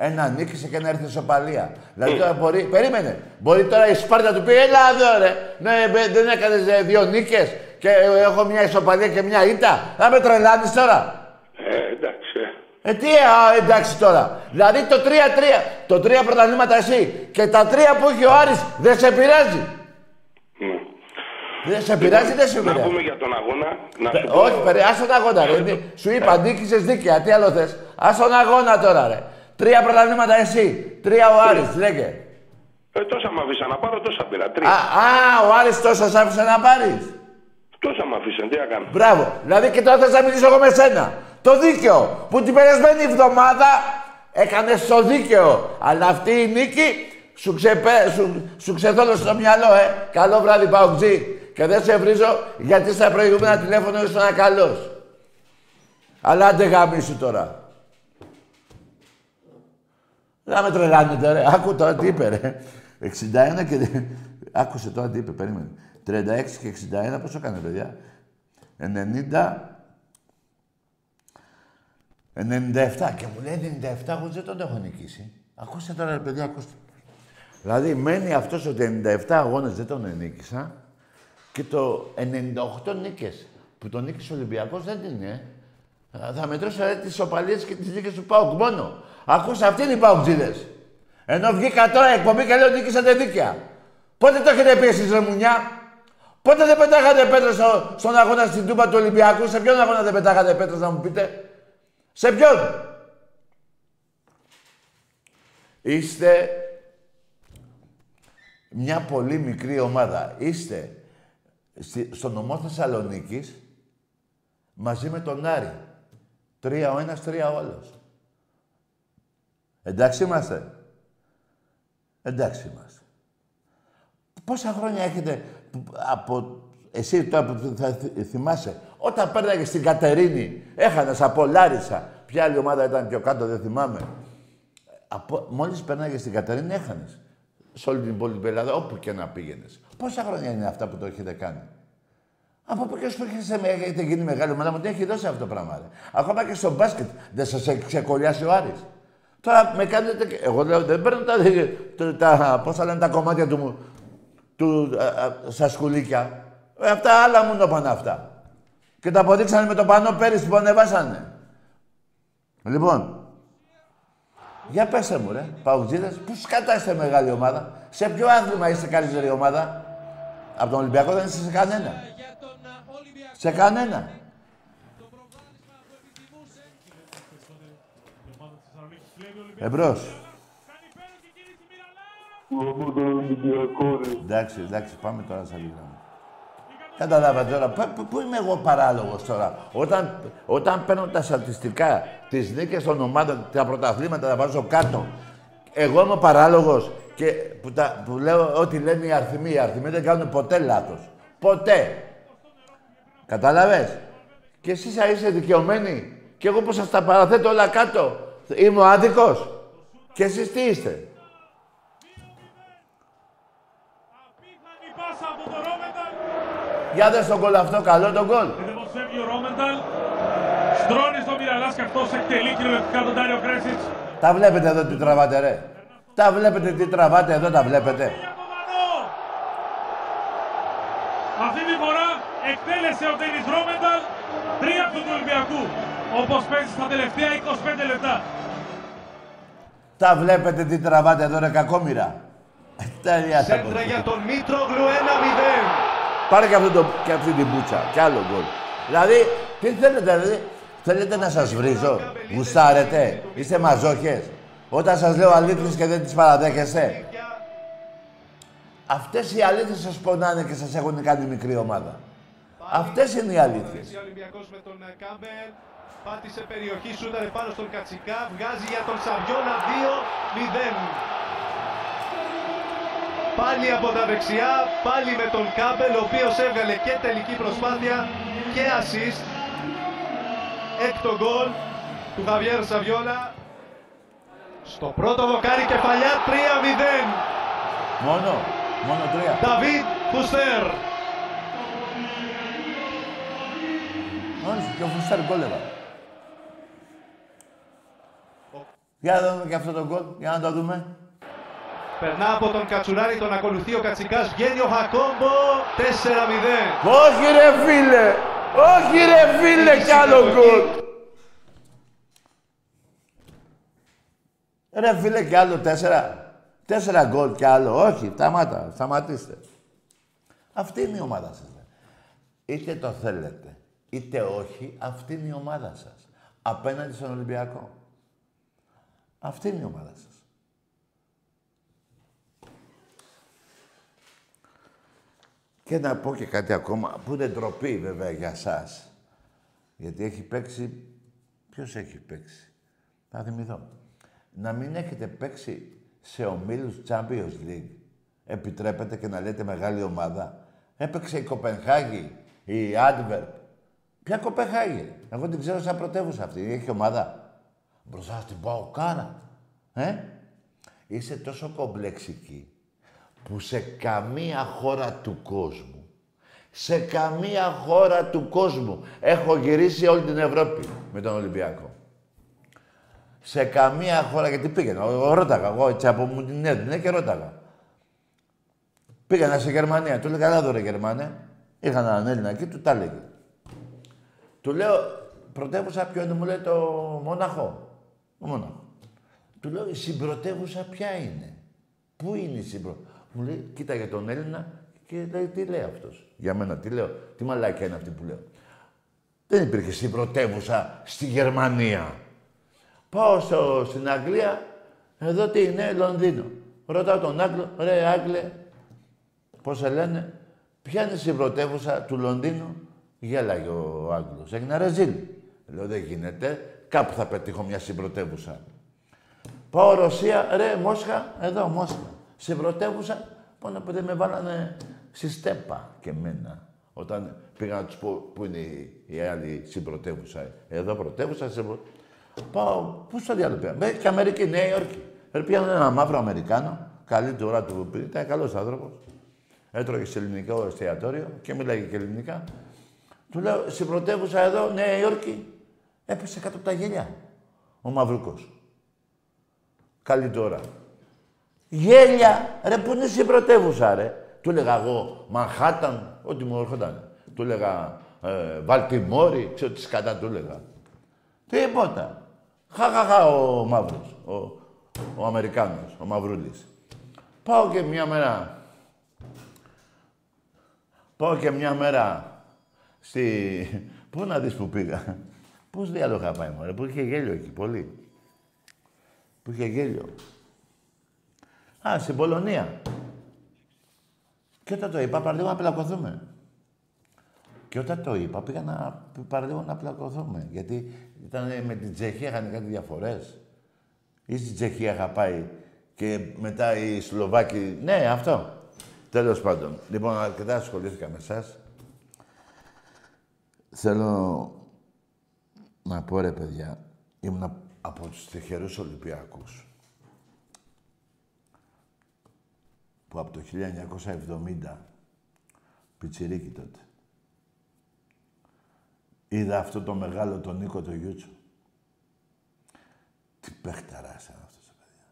Ένα νίκησε και ένα έρθει ισοπαλία. Δηλαδή τώρα μπορεί, περίμενε. Μπορεί τώρα η Σπάρτα του πει, έλα εδώ ρε. Ναι, μπε- δεν έκανες ε, δύο νίκες και ε, έχω μια ισοπαλία και μια ήττα. Θα με τρελάνεις τώρα. Ε, εντάξει. ε. Ε, τι α, εντάξει τώρα. Δηλαδή το 3-3, το 3 πρωταθλήματα εσύ και τα 3 που έχει ο Άρης δεν σε πειράζει. Ναι. Δεν σε πειράζει, δεν σε Να πειράζει. πούμε για τον αγώνα. Να Πε- σου πω, Όχι, περί, ας τον αγώνα, ρε. Τι- Σου είπα, νίκησες δίκαια. Τι άλλο θες. Ας τον αγώνα τώρα, ρε. Τρία πρωταθλήματα εσύ. Τρία ο Άρης, λέγε. ε, τόσα μ' αφήσαν να πάρω, τόσα πήρα. Α, Τρία. α, ο Άρης τόσος σ' άφησε να πάρεις. Τόσα μ' αφήσαν, τι να κάνω. Μπράβο. Δηλαδή και τώρα θες να μιλήσω εγώ με σένα. Το δίκαιο που την περασμένη εβδομάδα έκανες το δίκαιο. Αλλά αυτή η νίκη σου, ξεπέ, σου, σου ξεθόλωσε στο μυαλό, ε. Καλό βράδυ, Παοκτζή. Και δεν σε βρίζω γιατί στα προηγούμενα τηλέφωνα ήσουν καλός. Αλλά άντε γάμισου τώρα. Δεν με τρελάνετε, ρε. Άκου τώρα τι είπε, ρε. 61 και... Άκουσε τώρα τι είπε, περίμενε. 36 και 61, πόσο έκανε, παιδιά; 90... 97. Και μου λέει 97, εγώ δεν τον έχω νικήσει. Ακούστε τώρα, ρε παιδιά, ακούστε. Δηλαδή, μένει αυτός ότι 97 αγώνες δεν τον νίκησα και το 98 νίκες που τον νίκησε ο Ολυμπιακός δεν είναι. ε. Θα μετρήσω ρε, τις οπαλίες και τις νίκες του ΠΑΟΚ μόνο. Ακούστε, αυτοί είναι οι ΠΑΟΚτζίδες. Ενώ βγήκα τώρα εκπομπή και λέω νίκησατε δίκαια. Πότε το έχετε πει εσείς ρε μουνιά; Πότε δεν πετάγατε πέτρες στο, στον αγώνα στην Τούμπα του Ολυμπιακού; Σε ποιον αγώνα δεν πετάγατε πέτρες να μου πείτε; Σε ποιον; Είστε μια πολύ μικρή ομάδα. Είστε στη, στο νομό Θεσσαλονίκης μαζί με τον Άρη. Τρία ο ένας, τρία ο άλλος. Εντάξει είμαστε. Εντάξει είμαστε. Πόσα χρόνια έχετε που- από... Εσύ τώρα που θα θυ- θυμάσαι, όταν πέρναγες στην Κατερίνη, έχανες από Λάρισα. Ποια άλλη ομάδα ήταν πιο κάτω, δεν θυμάμαι. Από... Μόλις πέρναγες στην Κατερίνη, έχανες. Σε όλη την υπόλοιπη Ελλάδα, όπου και να πήγαινες. Πόσα χρόνια είναι αυτά που το έχετε κάνει; Από πού και σου έχετε γίνει μεγάλη ομάδα μου, τι έχει δώσει αυτό το πράγμα. Ρε; Ακόμα και στο μπάσκετ δεν σας έχει ξεκολλιάσει ο Άρης. Τώρα με κάνετε. Εγώ λέω δεν παίρνω τα, τα, τα, πώς θα λένε, τα κομμάτια του, του α, α, στα σκουλίκια. Ε, αυτά άλλα μου το πάνε αυτά. Και τα αποδείξανε με το πανό πέρυσι που ανεβάσανε. Λοιπόν, για πέστε μου ρε, Παουτζίδες, πού σκατά είστε μεγάλη ομάδα. Σε ποιο άθλημα είστε καλύτερη ομάδα; Από τον Ολυμπιακό δεν είστε σε κανένα. Σε κανένα. Εμπρός. Εντάξει, εντάξει, πάμε τώρα στα λίγα. Καταλάβατε τώρα, πού είμαι εγώ παράλογος τώρα; Όταν, όταν παίρνω τα στατιστικά, τις νίκες των ομάδων, τα πρωταθλήματα, τα βάζω κάτω. Εγώ είμαι παράλογος και που, τα, που λέω ό,τι λένε οι αριθμοί. Οι αριθμοί δεν κάνουν ποτέ λάθος. Ποτέ. Κατάλαβες. Και εσείς είσαι δικαιωμένοι. Και εγώ που σας τα παραθέτω όλα κάτω. Είμαι ο άδικος. Και εσείς τι είστε; Για δες τον κόλ αυτό, καλό τον κόλ. Δημοσιεύει ο Ρόμενταλ. Στρώνει στο Μιραλάς και αυτός εκτελεί κυριολεκτικά τον Τάριο Κρέσιτς. Τα βλέπετε εδώ τι τραβάτε ρε. Τα βλέπετε τι τραβάτε εδώ, τα βλέπετε. Αυτή τη φορά εκτέλεσε ο Ντένις Ρόμενταλ τρία από τους Ολυμπιακούς. Όπως παίζεις στα τελευταία 25 λεπτά. Τα βλέπετε τι τραβάτε εδώ ρε κακόμοιρα. Τέλεια Σέντρα για τον Μήτρογλου 1-0. Πάρε και, αυτό το, και αυτή την μπούτσα. Κι άλλο γκολ. Δηλαδή, τι θέλετε, δηλαδή, θέλετε να σας βρίζω. Γουστάρετε. Είστε μαζόχες. Όταν σας λέω αλήθειες και δεν τις παραδέχεστε. Αυτές οι αλήθειες σας πονάνε και σας έχουν κάνει μικρή ομάδα. Αυτές είναι οι αλήθειες. Ο Ολυμπιακός με τον ε, Κάμπελ. Πάτησε περιοχή, σούταρε πάνω στον Κατσικά. Βγάζει για τον Σαβιώνα 2-0. Πάλι από τα δεξιά, πάλι με τον Κάμπελ, ο οποίος έβγαλε και τελική προσπάθεια και assist. Έκτο γκολ του Χαβιέρ Σαβιόλα. Στο πρώτο βοκάρι κεφαλιά 3-0. Μόνο, μόνο τρία. Δαβίδ Φουστέρ. Όχι, και ο Φουστέρ γκολ Για να δούμε και αυτό το γκολ, για να το δούμε. Περνά από τον Κατσουράρη, τον ακολουθεί ο Κατσικάς, βγαίνει ο Χακόμπο, 4-0. Όχι ρε φίλε, όχι ρε φίλε κι άλλο γκολ. Ρε φίλε κι άλλο τέσσερα. Τέσσερα γκολ κι άλλο. Όχι, σταμάτα, σταματήστε. Αυτή είναι η ομάδα σας. Είτε το θέλετε, είτε όχι, αυτή είναι η ομάδα σας. Απέναντι στον Ολυμπιακό. Αυτή είναι η ομάδα σας. Και να πω και κάτι ακόμα, που είναι ντροπή βέβαια για σας. Γιατί έχει παίξει... Ποιος έχει παίξει; Θα θυμηθώ. Να μην έχετε παίξει σε ομίλους Champions League. Επιτρέπετε και να λέτε μεγάλη ομάδα. Έπαιξε η Κοπενχάγη, η Άντβερπ. Ποια Κοπενχάγη; Εγώ την ξέρω σαν πρωτεύουσα αυτή. Έχει ομάδα. Μπροστά στην Παοκάρα. Ε; Είσαι τόσο κομπλεξική που σε καμία χώρα του κόσμου, σε καμία χώρα του κόσμου, έχω γυρίσει όλη την Ευρώπη με τον Ολυμπιακό. Σε καμία χώρα, γιατί πήγαινα, εγώ ρώταγα, εγώ έτσι από μου την έδινε και ρώταγα. Πήγαινα σε Γερμανία, του έλεγα, καλά δωρε Γερμανία. Είχα έναν Έλληνα εκεί, του τα έλεγε. Του λέω, πρωτεύουσα ποιο είναι, μου λέει το Μόναχο. Το Μόναχο. Του λέω, η συμπρωτεύουσα ποια είναι; Πού είναι η συμπρωτεύουσα. Μου λέει, κοίτα για τον Έλληνα και λέει, τι λέει αυτός; Για μένα, τι λέω. Τι μαλάκια είναι αυτή που λέω. Δεν υπήρχε στην πρωτεύουσα στη Γερμανία. Πάω στο, στην Αγγλία, εδώ τι είναι, Λονδίνο. Ρωτάω τον Άγγλο, ρε Άγγλε, πώς σε λένε, ποια είναι στην πρωτεύουσα του Λονδίνου; Γέλαγε ο Άγγλος. Έγινε ρεζίλ. Λέω, δεν γίνεται. Κάπου θα πετύχω μια συμπρωτεύουσα. Πάω Ρωσία, ρε Μόσχα, εδώ Μόσχα σε πρωτεύουσα, πάνω που δεν με βάλανε στη στέπα και μένα. Όταν πήγα να τους πω πού είναι η άλλη συμπρωτεύουσα. Εδώ πρωτεύουσα, σε πρωτεύουσα. Πάω, πού στο διάλογο πήγα; Μέχρι και Αμερική, Νέα Υόρκη. Πήγα ένα μαύρο Αμερικάνο, καλή του του που ήταν καλός άνθρωπος. Έτρωγε σε ελληνικό εστιατόριο και μίλαγε και ελληνικά. Του λέω, στην πρωτεύουσα εδώ, Νέα Υόρκη, έπεσε κάτω από τα γέλια. Ο Μαυρούκος. Καλή τώρα. Γέλια! Ρε, πού είναι στην πρωτεύουσα, ρε; Του έλεγα εγώ, Μανχάταν, ό,τι μου έρχονταν. Του έλεγα, ε, Βαλτιμόρη, ξέρω τις σκατά του έλεγα. Τίποτα. Χαχαχα ο Μαύρος, ο, ο Αμερικάνος, ο Μαυρούλης. Πάω και μια μέρα, πάω και μια μέρα στη... Πού να δεις που πήγα. Πώς διάλογο είχα πάει, μωρέ, που είχε γέλιο εκεί, πολύ. Που είχε γέλιο. Α, στην Πολωνία. Και όταν το είπα, παραλίγο να πλακωθούμε. Και όταν το είπα, πήγα να παραλίγο να πλακωθούμε. Γιατί ήταν με την Τσεχία, είχαν κάτι διαφορές. Ή στην Τσεχία είχα πάει και μετά οι Σλοβάκοι. Ναι, αυτό. Τέλος πάντων. Λοιπόν, αρκετά ασχολήθηκα με εσάς. Θέλω να πω ρε παιδιά, ήμουν από τους τυχερούς Ολυμπιακούς. Που από το 1970, πιτσιρίκι τότε, είδα αυτό το μεγάλο τον Νίκο το Γιούτσο. Τι παίχταρας ήταν αυτός, παιδιά.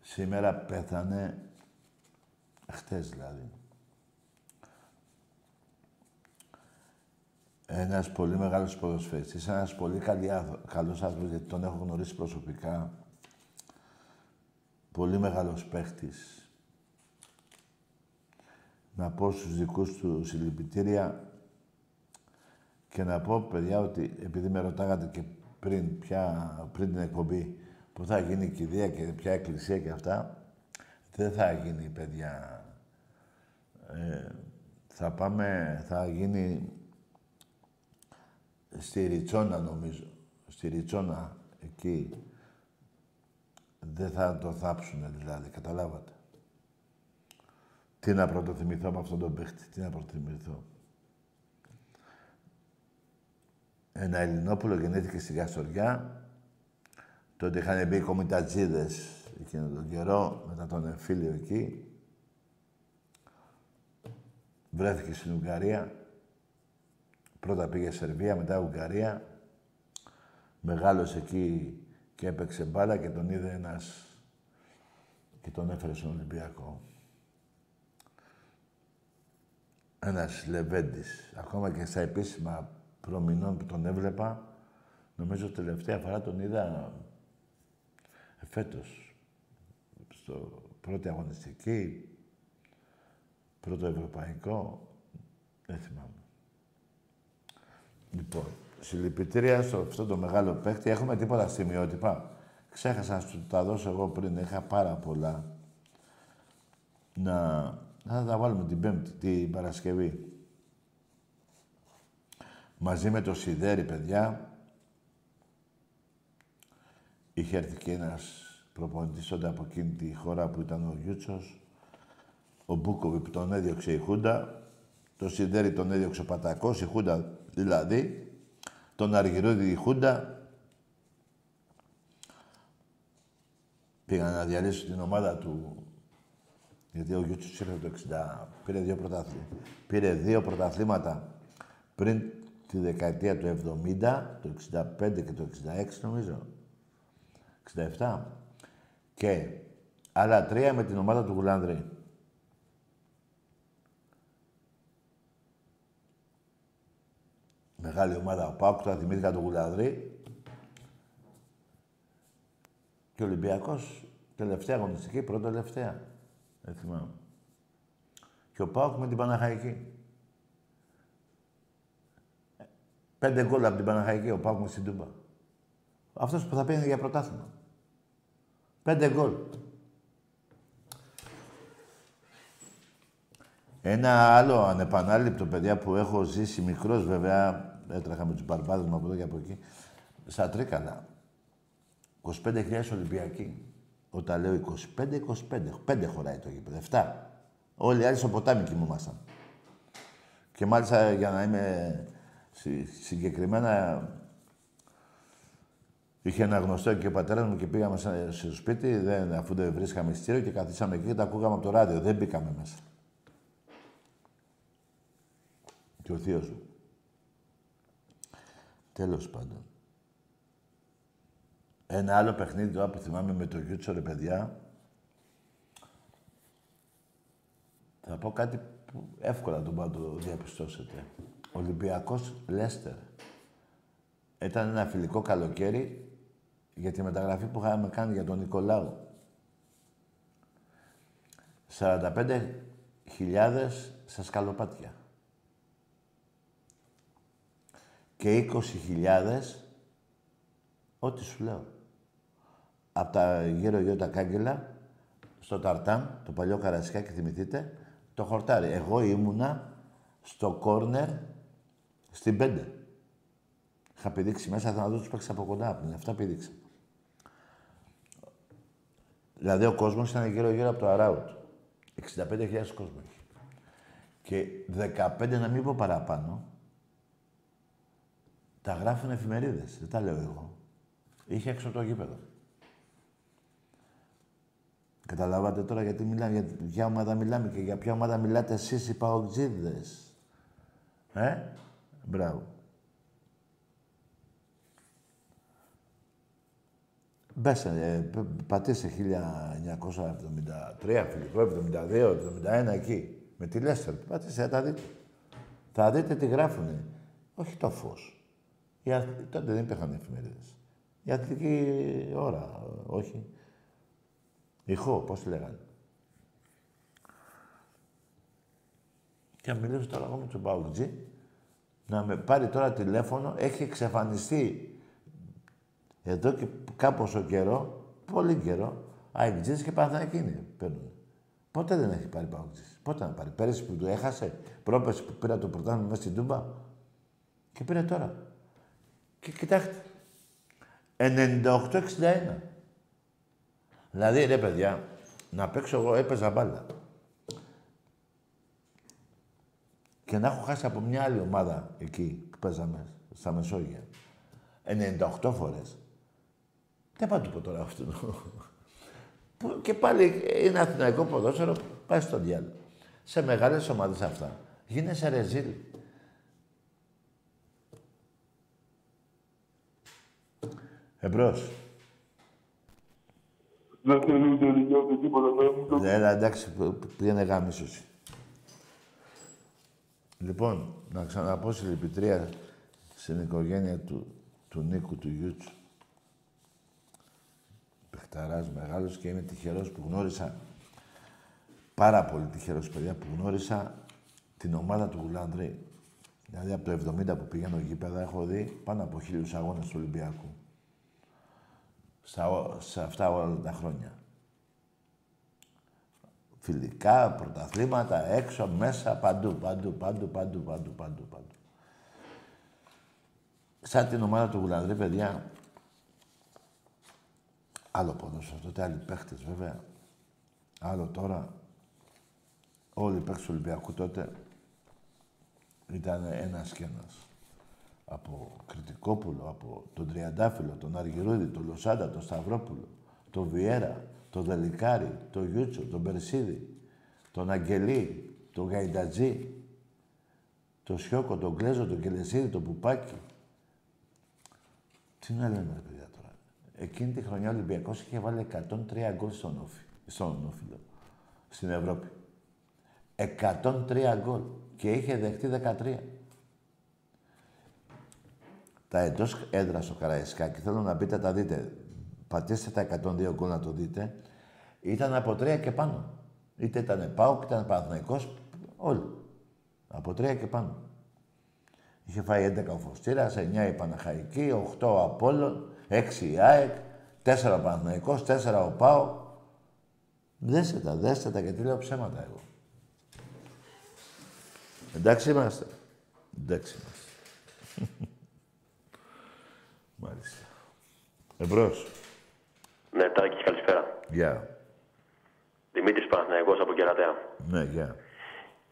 Σήμερα πέθανε, χτες δηλαδή, ένας πολύ μεγάλος ποδοσφαιριστής, ένας πολύ καλή, καλός άνθρωπος, γιατί τον έχω γνωρίσει προσωπικά. Πολύ μεγάλος παίχτης. Να πω στους δικούς του συλληπιτήρια και να πω, παιδιά, ότι επειδή με ρωτάγατε και πριν, πια, πριν την εκπομπή, που θα γίνει η κηδεία και ποια εκκλησία και αυτά, δεν θα γίνει, παιδιά. Ε, θα πάμε, θα γίνει στη Ριτσόνα νομίζω, στη Ριτσόνα εκεί, δεν θα το θάψουνε δηλαδή, καταλάβατε. Τι να πρωτοθυμηθώ με αυτόν τον παίχτη, τι να πρωτοθυμηθώ. Ένα Ελληνόπουλο γεννήθηκε στη Γαστοριά. Τότε είχαν μπει οι κομιτατζίδες εκείνο τον καιρό, μετά τον εμφύλιο εκεί. Βρέθηκε στην Ουγγαρία. Πρώτα πήγε Σερβία, μετά Ουγγαρία. Μεγάλωσε εκεί και έπαιξε μπάλα και τον είδε ένας και τον έφερε στον Ολυμπιακό. Ένας Λεβέντης. Ακόμα και στα επίσημα προμηνών που τον έβλεπα, νομίζω τελευταία φορά τον είδα φέτος. Στο πρώτη αγωνιστική, πρώτο ευρωπαϊκό, δεν θυμάμαι. Λοιπόν, συλληπιτήρια στο αυτό το μεγάλο παίχτη. Έχουμε τίποτα σημειότυπα; Ξέχασα να σου τα δώσω εγώ πριν. Είχα πάρα πολλά. Να, να τα βάλουμε την Πέμπτη, την Παρασκευή. Μαζί με το Σιδέρι, παιδιά, είχε έρθει και ένας προπονητής τότε από εκείνη τη χώρα που ήταν ο Γιούτσος, ο Μπούκοβι που τον έδιωξε η Χούντα, το Σιδέρι τον έδιωξε ο Πατακός, η Χούντα δηλαδή, τον Αργυρούδη η Χούντα, πήγαν να διαλύσουν την ομάδα του, γιατί ο Γιούτσος ήρθε το 60, πήρε δύο πρωταθλήματα. Πήρε δύο πρωταθλήματα πριν τη δεκαετία του 70, το 65 και το 66 νομίζω. 67. Και άλλα τρία με την ομάδα του Γουλάνδρη. Μεγάλη ομάδα ο Πάουκ, τώρα θυμήθηκα τον Γουλανδρή. Και ο Ολυμπιακός, τελευταία αγωνιστική, πρώτα τελευταία. Δεν θυμάμαι. Και ο Πάουκ με την Παναχαϊκή. Πέντε γκολ από την Παναχαϊκή, ο Πάουκ με στην Τούμπα. Αυτός που θα πήγαινε για πρωτάθλημα. Πέντε γκολ. Ένα άλλο ανεπανάληπτο, παιδιά, που έχω ζήσει μικρός βέβαια, έτρεχα με τους μπαρμπάδες μου από εδώ και από εκεί, στα Τρίκαλα. 25.000 Ολυμπιακοί. Όταν λέω 25-25, πέντε χωράει το γήπεδο, 7. Όλοι οι άλλοι στο ποτάμι κοιμούμασταν. Και μάλιστα για να είμαι συγκεκριμένα Είχε ένα γνωστό και ο πατέρας μου και πήγαμε στο σπίτι, δεν, αφού δεν βρίσκαμε ειστήριο και καθίσαμε εκεί και τα ακούγαμε από το ράδιο. Δεν μπήκαμε μέσα. Και ο θείος μου. Τέλος πάντων. Ένα άλλο παιχνίδι τώρα που θυμάμαι με το Γιούτσο, ρε παιδιά. Θα πω κάτι που εύκολα τον πάω το διαπιστώσετε. Ολυμπιακός Λέστερ. Ήταν ένα φιλικό καλοκαίρι για τη μεταγραφή που είχαμε κάνει για τον Νικολάου. 45.000 στα σκαλοπάτια. Και 20.000 ό,τι σου λέω. Από τα γύρω-γύρω τα κάγκελα, στο Ταρτάν, το παλιό Καρασιάκι, θυμηθείτε, το χορτάρι. Εγώ ήμουνα στο κόρνερ στην πέντε. Είχα πηδήξει μέσα, θα να δω τους παίξεις από κοντά από Αυτά πηδήξα. Δηλαδή ο κόσμος ήταν γύρω-γύρω από το αράουτ. 65.000 κόσμος είχε. Και 15, να μην πω παραπάνω, τα γράφουν εφημερίδες. Δεν τα λέω εγώ. Είχε έξω το γήπεδο. Καταλάβατε τώρα γιατί μιλάμε, για ποια ομάδα μιλάμε και για ποια ομάδα μιλάτε εσείς οι παοκτζίδες. Ε, μπράβο. Μπέσε, ε, πατήστε 1973, φιλικό, 72, 71 εκεί. Με τη Λέστερ. Πατήστε, θα τα δείτε. Θα δείτε τι γράφουνε. Όχι το φως. Η Τότε δεν υπήρχαν εφημερίδες. Η αθλητική ώρα, όχι. Ηχό, πώς τη λέγανε. Και να μιλήσω τώρα εγώ με τον Παουτζή, να με πάρει τώρα τηλέφωνο, έχει εξαφανιστεί εδώ και κάποσο καιρό, πολύ καιρό, αεκτζής και Παναθηναϊκοί παίρνουν. Πότε δεν έχει πάρει Παουτζής. Πότε να πάρει; Πέρυσι που του έχασε, πρόπεση που πήρα το πρωτάθλημα μέσα στην Τούμπα. Και πήρε τώρα. Και κοιτάξτε. 98-61. Δηλαδή, ρε παιδιά, να παίξω εγώ, έπαιζα μπάλα. Και να έχω χάσει από μια άλλη ομάδα εκεί που παίζαμε, στα Μεσόγεια. 98 φορές. Δεν πάω του πω τώρα αυτό. και πάλι είναι αθηναϊκό ποδόσφαιρο, πάει στο διάλογο. Σε μεγάλες ομάδες αυτά. Γίνεσαι ρεζίλ. Εμπρός. Δεν θέλει ούτε ούτε τίποτα. Ναι, έλα, εντάξει, πήγαινε γάμισος. Λοιπόν, να ξαναπώ συλληπιτρία στην οικογένεια του, του Νίκου του Γιούτσου. Πεχταράς μεγάλος και είμαι τυχερός που γνώρισα, πάρα πολύ τυχερός παιδιά, που γνώρισα την ομάδα του Γουλάνδρη. Δηλαδή από το 70 που πήγαινε γήπεδα έχω δει πάνω από χίλιους αγώνες του Ολυμπιακού σε αυτά όλα τα χρόνια. Φιλικά, πρωταθλήματα, έξω, μέσα, παντού, παντού, παντού, παντού, παντού, παντού, παντού. Σαν την ομάδα του Γουλανδρή, παιδιά, άλλο ποδόσφαιρο, τότε άλλοι παίχτες βέβαια, άλλο τώρα, όλοι οι παίχτες του Ολυμπιακού τότε ήταν ένας και ένας από Κρητικόπουλο, από τον Τριαντάφυλλο, τον Αργυρούδη, τον Λοσάντα, τον Σταυρόπουλο, τον Βιέρα, τον Δελικάρη, τον Γιούτσο, τον Περσίδη, τον Αγγελή, τον Γαϊντατζή, τον Σιώκο, τον Κλέζο, τον Κελεσίδη, τον Πουπάκι. Τι να λέμε, παιδιά, τώρα. Εκείνη τη χρονιά ο Ολυμπιακός είχε βάλει 103 γκολ στον Όφη, στον Όφιλο, στην Ευρώπη. 103 γκολ και είχε δεχτεί 13 τα εντός έδρας στο Καραϊσκάκι, θέλω να πείτε, τα δείτε. Πατήστε τα 102 γκολ να το δείτε. Ήταν από τρία και πάνω. Είτε ήταν Πάοκ, είτε ήταν Παναθηναϊκός, όλοι. Από τρία και πάνω. Είχε φάει 11 ο Φωστήρας, 9 η Παναχαϊκή, 8 ο Απόλλων, 6 η ΑΕΚ, 4 ο Παναθηναϊκός, 4 ο ΠΑΟ. Δέστε τα, δέστε τα, γιατί λέω ψέματα εγώ. Εντάξει είμαστε. Εντάξει είμαστε. Μάλιστα. Εμπρός. Ναι, Τάκη, καλησπέρα. Γεια. Yeah. Δημήτρης Παναθηναϊκός από Κερατέα. Ναι, γεια.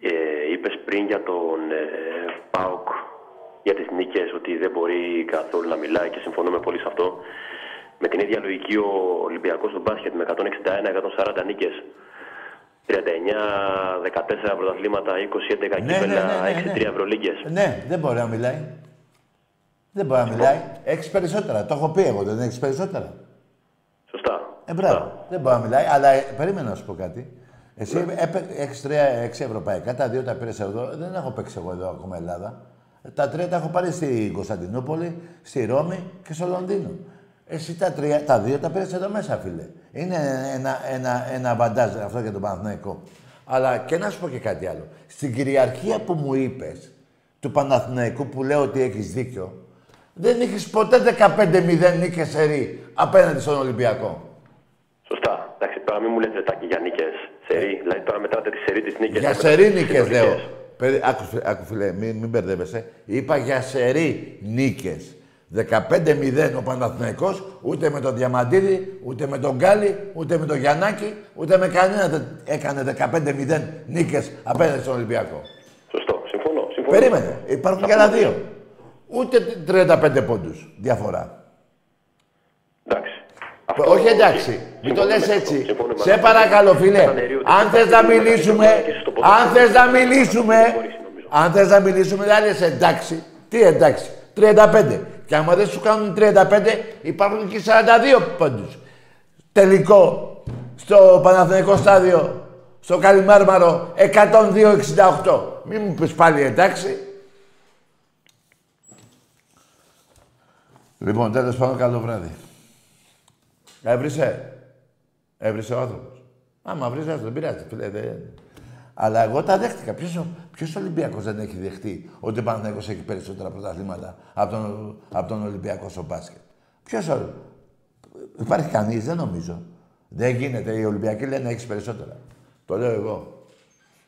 Ε, είπες πριν για τον ε, ΠΑΟΚ, για τις νίκες, ότι δεν μπορεί καθόλου να μιλάει και συμφωνούμε πολύ σε αυτό. Με την ίδια λογική ο Ολυμπιακός στο μπάσκετ με 161-140 νίκες. 39, 14 πρωταθλήματα, 20, 11 ναι, κύπελα, ναι, ναι, ναι, 6-3 ναι. Ευρωλίγκες. Ναι, δεν μπορεί να μιλάει. Δεν μπορεί να μιλάει. Έχεις περισσότερα. Το έχω πει εγώ, δεν έχεις περισσότερα. Σωστά. Ε, μπράβο. Δεν μπορεί να μιλάει, αλλά ε, περίμενα να σου πω κάτι. Εσύ έχεις τρία έξι ευρωπαϊκά, τα δύο τα πήρες εδώ. Δεν έχω παίξει εγώ εδώ ακόμα Ελλάδα. Τα τρία τα έχω πάρει στη Κωνσταντινούπολη, στη Ρώμη και στο Λονδίνο. Εσύ τα, τρία, τα δύο τα πήρες εδώ μέσα, φίλε. Είναι ένα, ένα, ένα βαντάζ αυτό για τον Παναθηναϊκό. Αλλά και να σου πω και κάτι άλλο. Στην κυριαρχία που μου είπες του Παναθηναϊκού που λέω ότι έχεις δίκιο, δεν έχει ποτέ 15-0 νίκες σερή απέναντι στον Ολυμπιακό. Σωστά. Εντάξει, τώρα μην μου λέτε λεπτάκι για νίκες σερή. Δηλαδή τώρα μετράτε τη σερή της νίκη. Για σερή νίκες λέω. Παιδί, άκου, φι- άκου φίλε, μην, μην μπερδεύεσαι. Είπα για σερή νίκες. 15-0 ο Παναθηναϊκός, ούτε με τον Διαμαντίδη, ούτε με τον Γκάλι, ούτε με τον Γιαννάκη, ούτε με κανένα δεν έκανε 15-0 νίκες απέναντι στον Ολυμπιακό. Σωστό. Συμφωνώ. συμφωνώ. Περίμενε, υπάρχουν και άλλα δύο. Ούτε 35 πόντους διαφορά. Εντάξει. Όχι εντάξει, μην το συμφωνούμε λες με αυτό. έτσι. Συμφωνούμε με Σε αυτό. παρακαλώ φίλε, Ήταν αερίο ότι αν θες να υπάρχει μιλήσουμε, και στο ποδόσφαιρο αν θες να δεν μιλήσουμε, μπορείς, νομίζω. αν θες να μιλήσουμε, δεν λες εντάξει. Τι εντάξει, 35. Και άμα δεν σου κάνουν 35, υπάρχουν και 42 πόντους. Τελικό, στο Παναθηναϊκό στάδιο, στο Καλιμάρμαρο, 102-68. Μην μου πεις πάλι εντάξει. Λοιπόν, τέλος πάντων, καλό βράδυ. Έβρισε. Έβρισε ο άνθρωπος. Άμα βρει, δεν πειράζει. Φίλε, δεν... Αλλά εγώ τα δέχτηκα. Ποιος ποιος Ολυμπιακός δεν έχει δεχτεί ότι ο Παναθηναϊκός έχει περισσότερα πρωταθλήματα από τον, από τον Ολυμπιακό στο μπάσκετ; Ποιος Υπάρχει κανείς, δεν νομίζω. Δεν γίνεται. Οι Ολυμπιακοί λένε έχεις περισσότερα. Το λέω εγώ.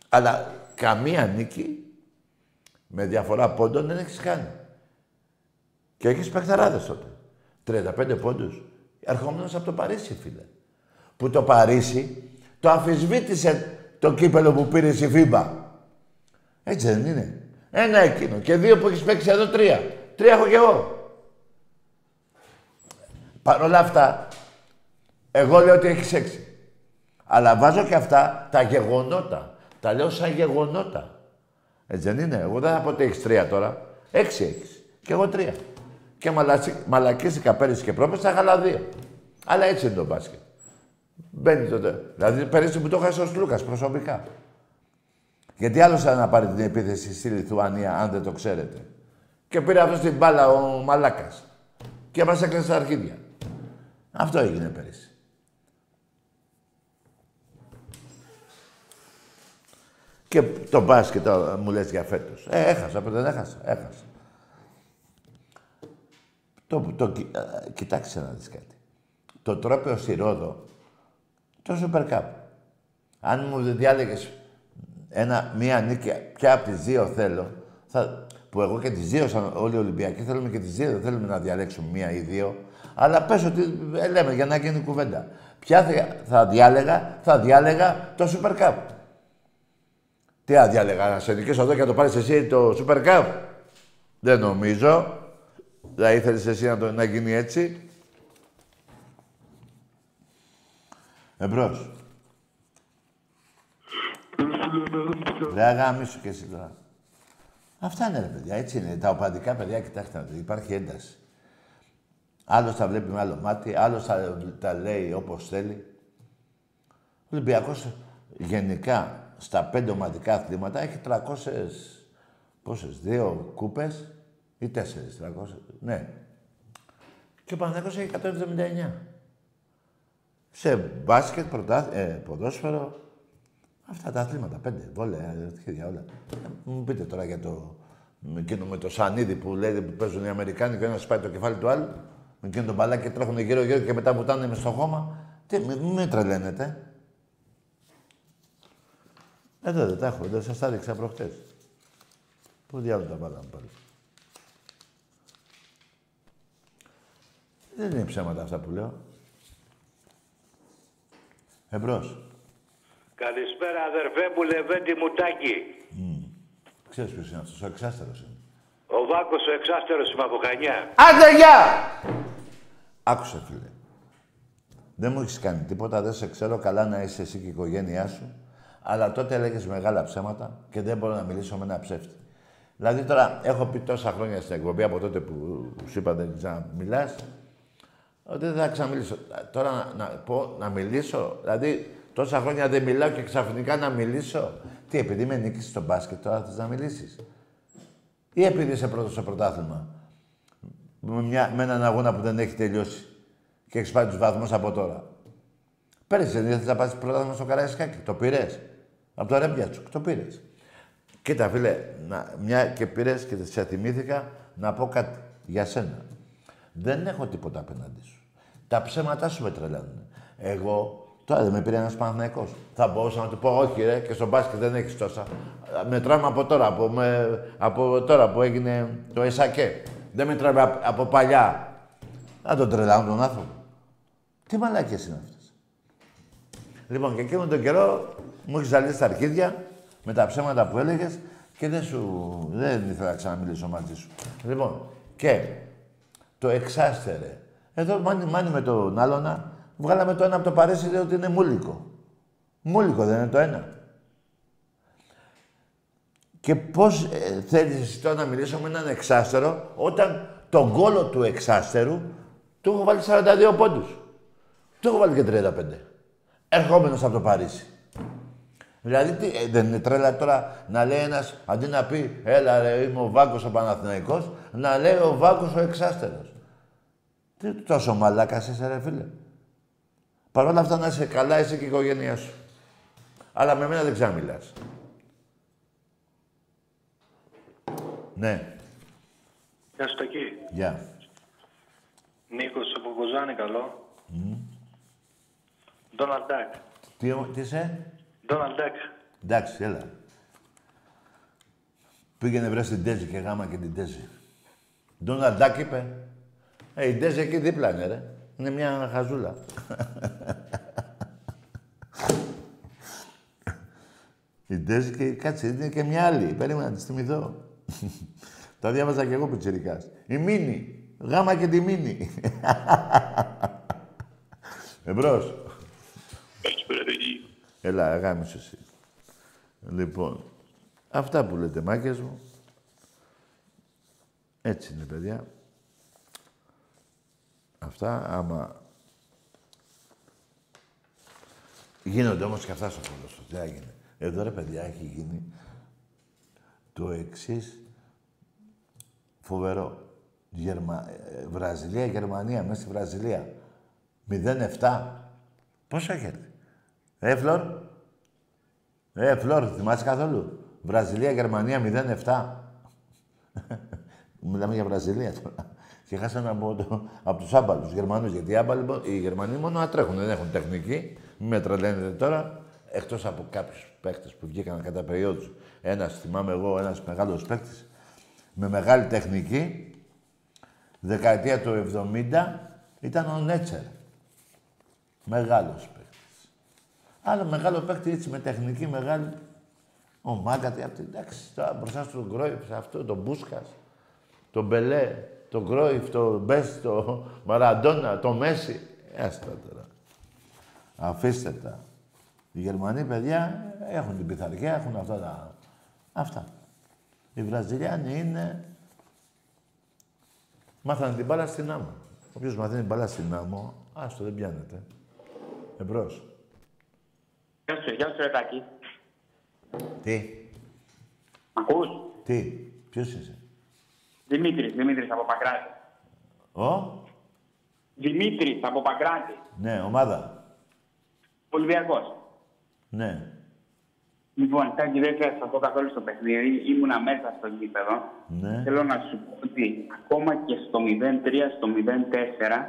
Αλλά καμία νίκη με διαφορά πόντων δεν έχεις κάνει. Και έχεις παιχταράδε τότε. 35 πόντους. Ερχόμενος από το Παρίσι, φίλε. Που το Παρίσι το αμφισβήτησε το κύπελλο που πήρε η FIBA. Έτσι δεν είναι. Ένα εκείνο και δύο που έχεις παίξει εδώ τρία. Τρία έχω κι εγώ. Παρ' όλα αυτά, εγώ λέω ότι έχεις έξι. Αλλά βάζω και αυτά τα γεγονότα. Τα λέω σαν γεγονότα. Έτσι δεν είναι. Εγώ δεν θα πω ότι έχεις τρία τώρα. Έξι έχεις. Και εγώ τρία. Και μαλακίστηκα πέρυσι και πρόπερσι, θα είχα δύο. Αλλά έτσι είναι το μπάσκετ. Μπαίνει τότε. Δηλαδή πέρυσι που το έχασε ο Λούκας προσωπικά. Γιατί άλλος θα να πάρει την επίθεση στη Λιθουανία, αν δεν το ξέρετε. Και πήρε αυτός την μπάλα ο Μαλάκας. Και μας έκλεισε στα αρχίδια. Αυτό έγινε πέρυσι. Και το μπάσκετ τώρα μου λες για φέτος. Ε, έχασα, δεν έχασα, έχασα. Το, το, κοι- ε, κοιτάξτε να δεις κάτι. Το τρόπαιο στη Ρόδο, το Super Cup. Αν μου διάλεγες ένα, μία νίκη, ποια από τις δύο θέλω, θα, που εγώ και τις δύο, σαν όλοι οι Ολυμπιακοί, θέλουμε και τις δύο, δεν θέλουμε να διαλέξουμε μία ή δύο. Αλλά πες ότι ε, λέμε για να γίνει κουβέντα. Ποια θα, θα διάλεγα, θα διάλεγα το Super Cup. Τι θα διάλεγα, να σε νικήσω εδώ και να το πάρεις εσύ το Super Cup. Δεν νομίζω. Δεν ήθελες εσύ να, το, να γίνει έτσι; Εμπρός. Ρε αγάμισου και εσύ τώρα. Αυτά είναι ρε παιδιά, έτσι είναι. Τα οπαδικά παιδιά, κοιτάξτε να δείτε, υπάρχει ένταση. Άλλος τα βλέπει με άλλο μάτι, άλλος τα, τα λέει όπως θέλει. Ο Ολυμπιακός γενικά στα πέντε ομαδικά αθλήματα έχει 300, πόσες, δύο κούπες ή τέσσερις, 300, ναι. Και ο Παναθηναϊκός έχει 179. Σε μπάσκετ, πρωτάθ, ε, ποδόσφαιρο, αυτά τα αθλήματα, πέντε, βόλεα, αρχίδια, όλα. Ε, Μου πείτε τώρα για το, με εκείνο με το σανίδι που λέει που παίζουν οι Αμερικάνοι και ο ένας σπάει το κεφάλι του άλλου, με εκείνο τον μπαλάκι και τρέχουν γύρω-γύρω και μετά βουτάνε μες στο χώμα. Τι, μην μη με τρελαίνετε. Εδώ δεν τα έχω, δεν σας τα έδειξα προχτές. Πού διάλογο τα βάλαμε πάλι. Δεν είναι ψέματα αυτά που λέω. Εμπρός. Καλησπέρα αδερφέ μου Λεβέντη Μουτάκη. Ξέρεις ποιος είναι αυτός, ο εξάστερος είναι. Ο Βάκος ο εξάστερος είμαι από Χανιά. Άντε, γεια! Άκουσε, φίλε. Δεν μου έχεις κάνει τίποτα, δεν σε ξέρω καλά να είσαι εσύ και η οικογένειά σου. Αλλά τότε έλεγες μεγάλα ψέματα και δεν μπορώ να μιλήσω με ένα ψεύτη. Δηλαδή τώρα έχω πει τόσα χρόνια στην εκπομπή από τότε που σου είπα δεν ξαναμιλάς, ότι δεν θα ξαναμιλήσω. Τώρα να, να, πω, να μιλήσω, δηλαδή τόσα χρόνια δεν μιλάω και ξαφνικά να μιλήσω. Τι, επειδή με νίκησες στο μπάσκετ, τώρα θες να μιλήσεις. Ή επειδή είσαι πρώτος στο πρωτάθλημα. Με, μια, με έναν αγώνα που δεν έχει τελειώσει. Και έχεις πάρει τους βαθμούς από τώρα. Πέρυσι δεν ήθελες να πάρεις πρωτάθλημα στο Καραϊσκάκι. Το πήρες. Από το Ρέμπιατσουκ. Το πήρες. Κοίτα, φίλε, να, μια και πήρες και σε θυμήθηκα να πω κάτι για σένα. Δεν έχω τίποτα απέναντί σου. Τα ψέματά σου με τρελαίνουν. Εγώ τώρα δεν με πήρε ένας Παναθηναϊκός. Θα μπορούσα να του πω, όχι ρε, και στο μπάσκετ δεν έχεις τόσα. Μετράμε από τώρα, από, με, από τώρα που έγινε το ΕΣΑΚΕ. Δεν μετράμε από, από παλιά. Να τον τρελάνουν τον άνθρωπο. Τι μαλάκες είναι αυτές. Λοιπόν, και εκείνον τον καιρό μου έχεις ζαλίσει τα αρχίδια με τα ψέματα που έλεγες και δεν σου. Δεν ήθελα να ξαναμιλήσω μαζί σου. Λοιπόν, και το εξάστερε. Εδώ μάνι, μάνι με τον άλλονα, βγάλαμε το ένα από το παρέσι ότι είναι μούλικο. Μούλικο δεν είναι το ένα. Και πώς ε, θέλεις εσύ τώρα να μιλήσω με έναν εξάστερο όταν τον κόλο του εξάστερου του έχω βάλει 42 πόντους. Του έχω βάλει και 35. Ερχόμενος από το Παρίσι. Δηλαδή, τι, ε, δεν είναι τρέλα τώρα να λέει ένας, αντί να πει «Έλα ρε, είμαι ο Βάγκος ο Παναθηναϊκός», να λέει ο Βάγκος ο εξάστερος. Τι τόσο μαλάκας είσαι ρε φίλε. Παρ' όλα αυτά να είσαι καλά εσύ και η οικογένειά σου. Αλλά με μένα δεν ξαμιλάς. Ναι. Γεια σου Τακί. Γεια. Νίκος από Κοζάνη, καλό. Ντόναλντ Ντάκ. Τι, τι είσαι; Ντόναλντ Ντάκ. Εντάξει, έλα. Πήγαινε βρες την Τέζη και γάμα και την Τέζη. Ντόναλντ Ντάκ είπε. Ε, η Τέζη εκεί δίπλα είναι, ρε. Είναι μια χαζούλα. η Τέζη και κάτσε, είναι και μια άλλη. Περίμενα να τη θυμηθώ. Τα διάβαζα κι εγώ πιτσιρικάς. Η Μίνη. Γάμα και τη Μίνη. Εμπρός. Έλα, αγάμισε εσύ. Λοιπόν, αυτά που λέτε μάκες μου. Έτσι είναι, παιδιά. Αυτά, άμα... Γίνονται όμως και αυτά στο ποδόσφαιρο. Τι έγινε. Εδώ, ρε παιδιά, έχει γίνει το εξής φοβερό. Γερμα... ε, Βραζιλία, Γερμανία, μέσα στη Βραζιλία. 0-7. Πόσο έχει έρθει. Ε, Φλόρ. Ε, Φλόρ, θυμάσαι καθόλου; Βραζιλία, Γερμανία 0-7. Μιλάμε για Βραζιλία τώρα. Και χάσανε από, το, από τους άμπαλους Γερμανούς. Γιατί οι, άμπαλοι, οι Γερμανοί μόνο να τρέχουν, δεν έχουν τεχνική. Μην με τρελαίνετε τώρα. Εκτός από κάποιους παίκτες που βγήκαν κατά περίοδους. Ένας, θυμάμαι εγώ, ένας μεγάλος παίκτης με μεγάλη τεχνική. Δεκαετία του 70 ήταν ο Νέτσερ. Μεγάλος παίκτης. Άλλο μεγάλο παίκτη έτσι με τεχνική μεγάλη. Ο Μάγκα, τι αυτή, εντάξει, τώρα μπροστά στον Γκρόιφ, αυτό, τον Μπούσκας, τον Μπελέ, τον Γκρόιφ, τον Μπέστ, τον Μαραντόνα, τον Μέση. Έστα τώρα. Αφήστε τα. Οι Γερμανοί, παιδιά, έχουν την πειθαρχία, έχουν αυτά τα... Αυτά. Οι Βραζιλιάνοι είναι... Μάθανε την μπάλα στην άμμο. Όποιος μαθαίνει μπάλα στην άμμο, άστο, δεν πιάνεται. Εμπρός. Γεια σου, γεια σου, Ρετάκη. Τι, Ακούς; τι, ποιος είσαι; Δημήτρης, Δημήτρης από Παγκράτη. Ο, Δημήτρης από Παγκράτη. ναι, ομάδα. Ολυμπιακός. Ναι, Λοιπόν, Τάκη, δεν θα σταθώ καθόλου στο παιχνίδι. Ήμουνα μέσα στο γήπεδο. ναι. Θέλω να σου πω ότι ακόμα και στο 0-3, στο 0-4,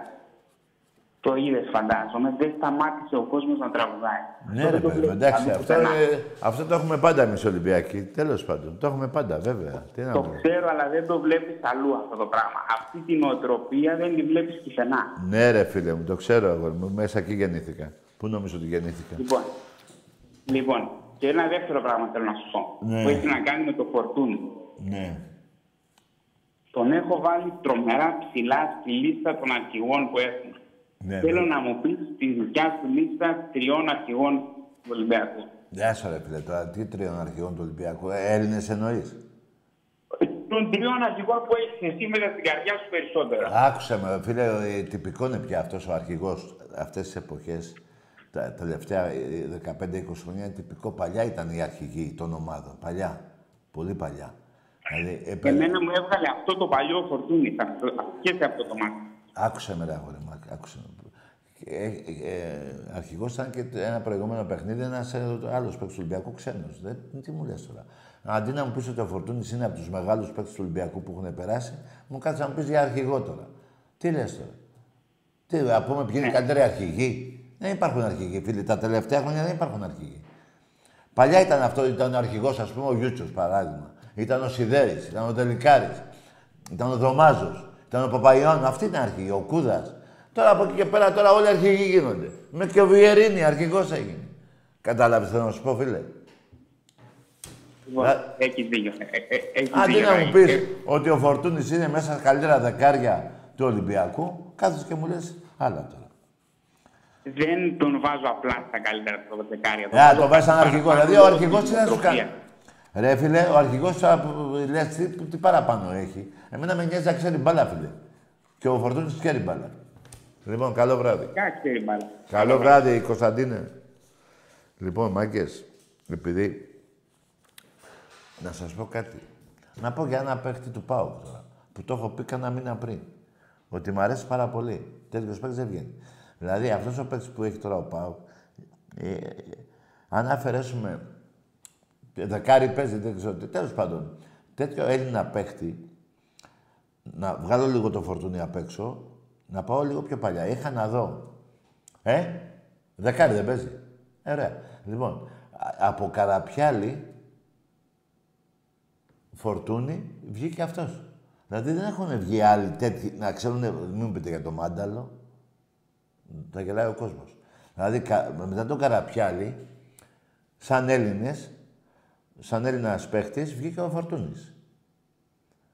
το είδες, φαντάζομαι, δεν σταμάτησε ο κόσμος να τραγουδάει. Ναι, Αυτό ρε δεν το παιδί, μου, βλέπεις εντάξει, αλλού αυτό, πουθενά. είναι- αυτό το έχουμε πάντα εμείς Ολυμπιακοί. Τέλος πάντων, το έχουμε πάντα, βέβαια. Τι να Το πω. ξέρω, αλλά δεν το βλέπεις αλλού αυτό το πράγμα. Αυτή την οτροπία δεν τη βλέπεις πουθενά. Ναι, ρε φίλε μου, το ξέρω εγώ. μου, Μέσα εκεί γεννήθηκα. Πού νομίζω ότι γεννήθηκα; Λοιπόν, λοιπόν, και ένα δεύτερο πράγμα θέλω να σου πω. Ναι. Που έχει να κάνει με το φορτούνι. Ναι. Τον έχω βάλει τρομερά ψηλά στη λίστα των αρχηγών που έχουμε. Ναι Θέλω ναι. να μου πεις τη δικιά σου λίστα τριών αρχηγών του Ολυμπιακού. Γεια σου ρε φίλε τώρα, τι τριών αρχηγών του Ολυμπιακού. Ε, Έλληνες εννοείς; Ε, των τριών αρχηγών που έχεις εσύ μέσα στην καρδιά σου περισσότερα. Άκουσε με, φίλε, ε, τυπικό είναι πια αυτός ο αρχηγός αυτές τις εποχές. Τα τελευταία ε, 15-20 χρόνια είναι τυπικό. Παλιά ήταν οι αρχηγοί των ομάδων. Παλιά. Πολύ παλιά. Δηλαδή, Και έπαιρνε- εμένα μου έβγαλε αυτό το παλιό φορτούνι σε αυτό- και σε αυτό το μάτι. Άκουσε με, ρε αγόρι μου, άκουσε με. Ε, ε, αρχηγός ήταν και ένα προηγούμενο παιχνίδι, ένας ε, άλλος παίκτης του Ολυμπιακού ξένος. Δεν, τι μου λες τώρα; Αντί να μου πεις ότι ο Φορτούνης είναι από τους μεγάλους παίκτες του Ολυμπιακού που έχουν περάσει, μου κάτσε να μου πεις για αρχηγό τώρα. Τι λες τώρα; Τι, να πούμε ποιοι είναι οι καλύτεροι αρχηγοί; Δεν υπάρχουν αρχηγοί, φίλοι. Τα τελευταία χρόνια δεν υπάρχουν αρχηγοί. Παλιά ήταν αυτό, ήταν ο αρχηγός, ας πούμε, ο Γιούτσος, παράδειγμα. Ήταν ο Σιδέρης, ήταν ο Τελικάρης, ήταν ο Δωμάζος, ήταν ο Παπαϊώνου. Αυτή ήταν αρχηγή, ο Κούδας. Τώρα από εκεί και πέρα τώρα όλοι αρχηγοί γίνονται. Με και ο Βιερίνη αρχηγός έγινε. Κατάλαβες θέλω να σου πω, φίλε; Λοιπόν, Να- Έχεις δίκιο. Ε, ε, ε, έχεις Αντί δίκιο, να μου Ραή. πεις Ε, ότι ο Φορτούνης είναι μέσα στα καλύτερα δεκάρια του Ολυμπιακού, κάθεσαι και μου λες άλλα τώρα. Δεν τον βάζω απλά στα καλύτερα του δεκάρια. Ε, το βάζεις σαν αρχηγό. παραπάνω Δηλαδή ο λόγω αρχηγός της τι να σου κάνει. Νοοτροπίας. Ρε φίλε, ο αρχηγός θα λες τι, τι παραπάνω έχει. Εμένα με νοιάζει να ξέρει μπάλα, φίλε. Και ο Φορτούνης ξέρει μπάλα. Λοιπόν, καλό βράδυ. Κάτσε, κύριε Μπάλα. Καλό βράδυ, Κωνσταντίνε. Λοιπόν, μάγκες, επειδή... Να σας πω κάτι. Να πω για ένα παίχτη του ΠΑΟΚ τώρα, που το έχω πει κανένα μήνα πριν. Ότι μου αρέσει πάρα πολύ. Τέτοιος παίκτης δεν βγαίνει. Δηλαδή, αυτός ο παίκτης που έχει τώρα ο ΠΑΟΚ, ε, ε, αν αφαιρέσουμε δεκάρι παίζει, δεν ξέρω τι, τέλος πάντων, τέτοιο Έλληνα παίχτη, να βγάλω λίγο το φορτούνι απ' έξω, να πάω λίγο πιο παλιά. Είχα να δω. Ε, δεκάρι δεν παίζει. Ε, ωραία. Λοιπόν, α- από Καραπιάλη, φορτούνι, βγήκε αυτός. Δηλαδή δεν έχουν βγει άλλοι τέτοιοι, να ξέρουν, μην μου πείτε για το μάνταλο. Θα γελάει ο κόσμος. Δηλαδή, κα- μετά τον Καραπιάλη, σαν Έλληνες, σαν Έλληνας παίχτης, βγήκε ο Φορτούνης.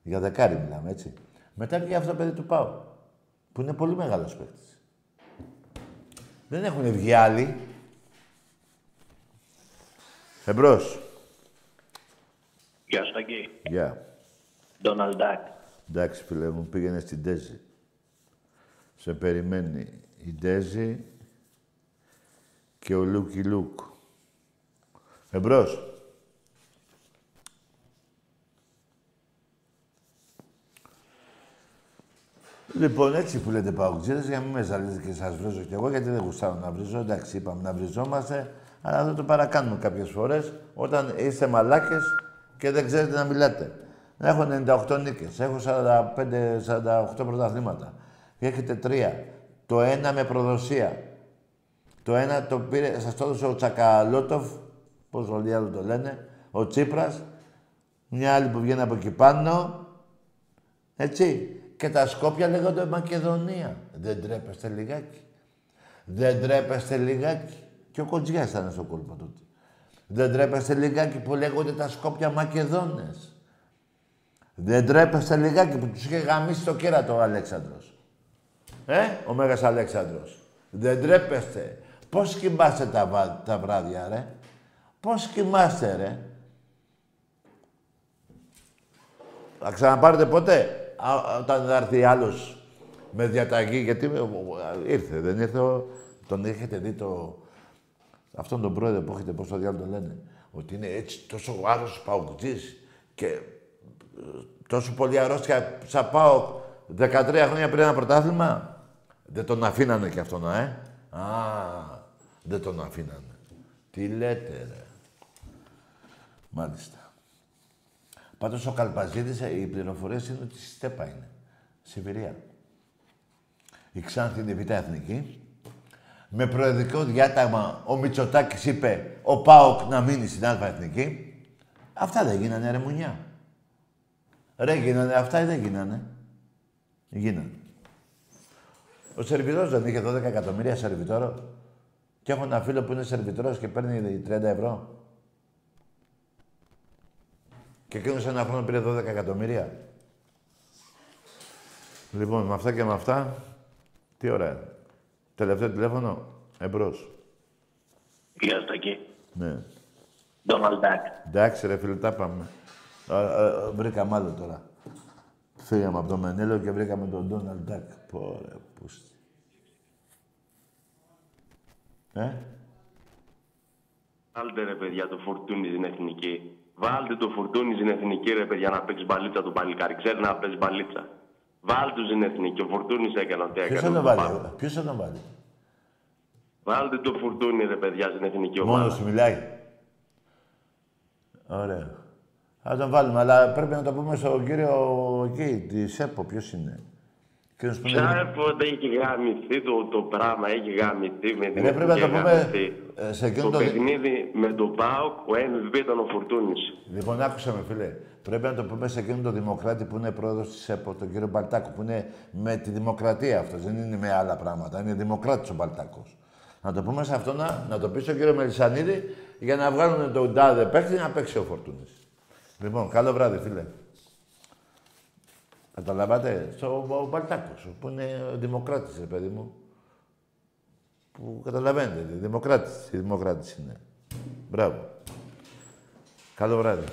Για δεκάρι μιλάμε, έτσι. Μετά βγήκε αυτό το παιδί του Πάου, που είναι πολύ μεγάλος παίχτης. Δεν έχουν βγει άλλοι. Εμπρός. Γεια σου, Ταγκή. Γεια. Ντόναλντ Ντάκ. Εντάξει, φίλε μου, πήγαινε στην Τέζη. Σε περιμένει η Τέζη και ο Λούκι Λούκ. Εμπρός. Λοιπόν, έτσι που λέτε ΠΑΟΚτζήδες, για να μην με ζαλίζετε και σας βρίζω κι εγώ, γιατί δεν γουστάρω να βρίζω. Εντάξει, είπαμε να βριζόμαστε, αλλά δεν το παρακάνουμε κάποιες φορές, όταν είστε μαλάκες και δεν ξέρετε να μιλάτε. Έχω 98 νίκες, έχω 45-48 πρωταθλήματα. Και έχετε τρία. Το ένα με προδοσία. Το ένα το πήρε, σας το έδωσε ο Τσακαλώτοφ, πώς όλοι οι άλλοι το λένε, ο Τσίπρας, μια άλλη που βγαίνει από εκεί πάνω, έτσι. Και τα Σκόπια λέγονται Μακεδονία. Δεν τρέπεστε λιγάκι. Δεν τρέπεστε λιγάκι. Και ο Κοντζιάς ήταν στο κόλπο τότε. Δεν τρέπεστε λιγάκι που λέγονται τα Σκόπια Μακεδόνες. Δεν τρέπεστε λιγάκι που τους είχε γαμίσει το κέρατο ο Αλέξανδρος. Ε, ο Μέγας Αλέξανδρος. Δεν τρέπεστε. Πώς κοιμάστε τα, βα- τα βράδια, ρε; Πώς κοιμάστε, ρε; Θα ξαναπάρετε ποτέ; Α, όταν θα έρθει άλλος με διαταγή, γιατί ε, ήρθε, δεν ήρθε. ο- Τον έχετε δει το... Αυτόν τον πρόεδρο που έχετε, πώς το διάλογο το λένε; Ότι είναι έτσι τόσο άρρωστος παουκτής και ε, τόσο πολύ αρρώστια σαν πάω 13 χρόνια πριν ένα πρωτάθλημα. Δεν τον αφήνανε κι αυτόν, ε. Α, δεν τον αφήνανε. Τι λέτε, ρε. Μάλιστα. Πάντως ο Καλπαζίδης, ε, οι πληροφορίες είναι ότι στη Στέπα είναι. Σιβηρία. Η Ξάνθη είναι β' εθνική. Με προεδρικό διάταγμα ο Μητσοτάκης είπε ο ΠΑΟΚ να μείνει στην Α' εθνική. Αυτά δεν γίνανε ρε μουνιά. Ρε γίνανε αυτά ή δεν γίνανε. Γίνανε. Ο σερβιτόρος δεν είχε 12 εκατομμύρια σερβιτόρο. Και έχω ένα φίλο που είναι σερβιτόρος και παίρνει 30 ευρώ. Και εκείνος ένα χρόνο πήρε 12 εκατομμύρια. Λοιπόν, με αυτά και με αυτά, τι ωραία. Τελευταίο τηλέφωνο, εμπρός. Γεια σου, Ταγκή. Ναι. Ντόναλντ Ντάκ. Εντάξει ρε φίλε, τα πάμε. Α, α, βρήκαμε άλλο τώρα. Φύγαμε από το Μενέλο και βρήκαμε τον Ντόναλντ Ντάκ. Πόρε, πούστη. Ε, Βάλτε ρε παιδιά το φορτούνι στην εθνική. Βάλτε το φορτούνι στην εθνική ρε παιδιά να παίξεις μπαλίτσα το παλικάρι. Ξέρει να παίζεις μπαλίτσα. Βάλτε του στην εθνική. Ο φορτούνι έκανε ό,τι έκανε. ποιος θα τον το βάλει, πάμε. ποιος θα τον βάλει. Βάλτε το φορτούνι ρε παιδιά στην εθνική ομάδα. Μόνος του μιλάει. Ωραία. Θα τον βάλουμε, αλλά πρέπει να το πούμε στον κύριο εκεί, τη ΣΕΠΟ, ποιος είναι. Κύριος που είναι... Ποια πότε έχει γαμηθεί το, το πράγμα, έχει γαμηθεί με την Ρε, πρέπει να το εθνική, πούμε, γαμηθεί. ε, σε εκείνο το το- παιχνίδι με τον ΠΑΟΚ, ο MVP ήταν ο Φορτούνης. Λοιπόν, άκουσα με φίλε. Πρέπει να το πούμε σε εκείνον τον Δημοκράτη που είναι πρόεδρος της ΣΕΠΟ, τον κύριο Μπαλτάκο, που είναι με τη δημοκρατία αυτός. Δεν είναι με άλλα πράγματα. Είναι δημοκράτης ο Μπαλτάκος. Να το πούμε σε αυτό να, να το πει στον κύριο Μελισανίδη για να βγάλουν τον τάδε παίκτη να παίξει ο Φορτούνης. Λοιπόν, καλό βράδυ, φίλε. Καταλαβαίνετε, στο ο Μπαλτάκος, που είναι ο δημοκράτης, ρε παιδί μου. Που καταλαβαίνετε, δημοκράτης, δημοκράτης είναι. Μπράβο. Καλό βράδυ.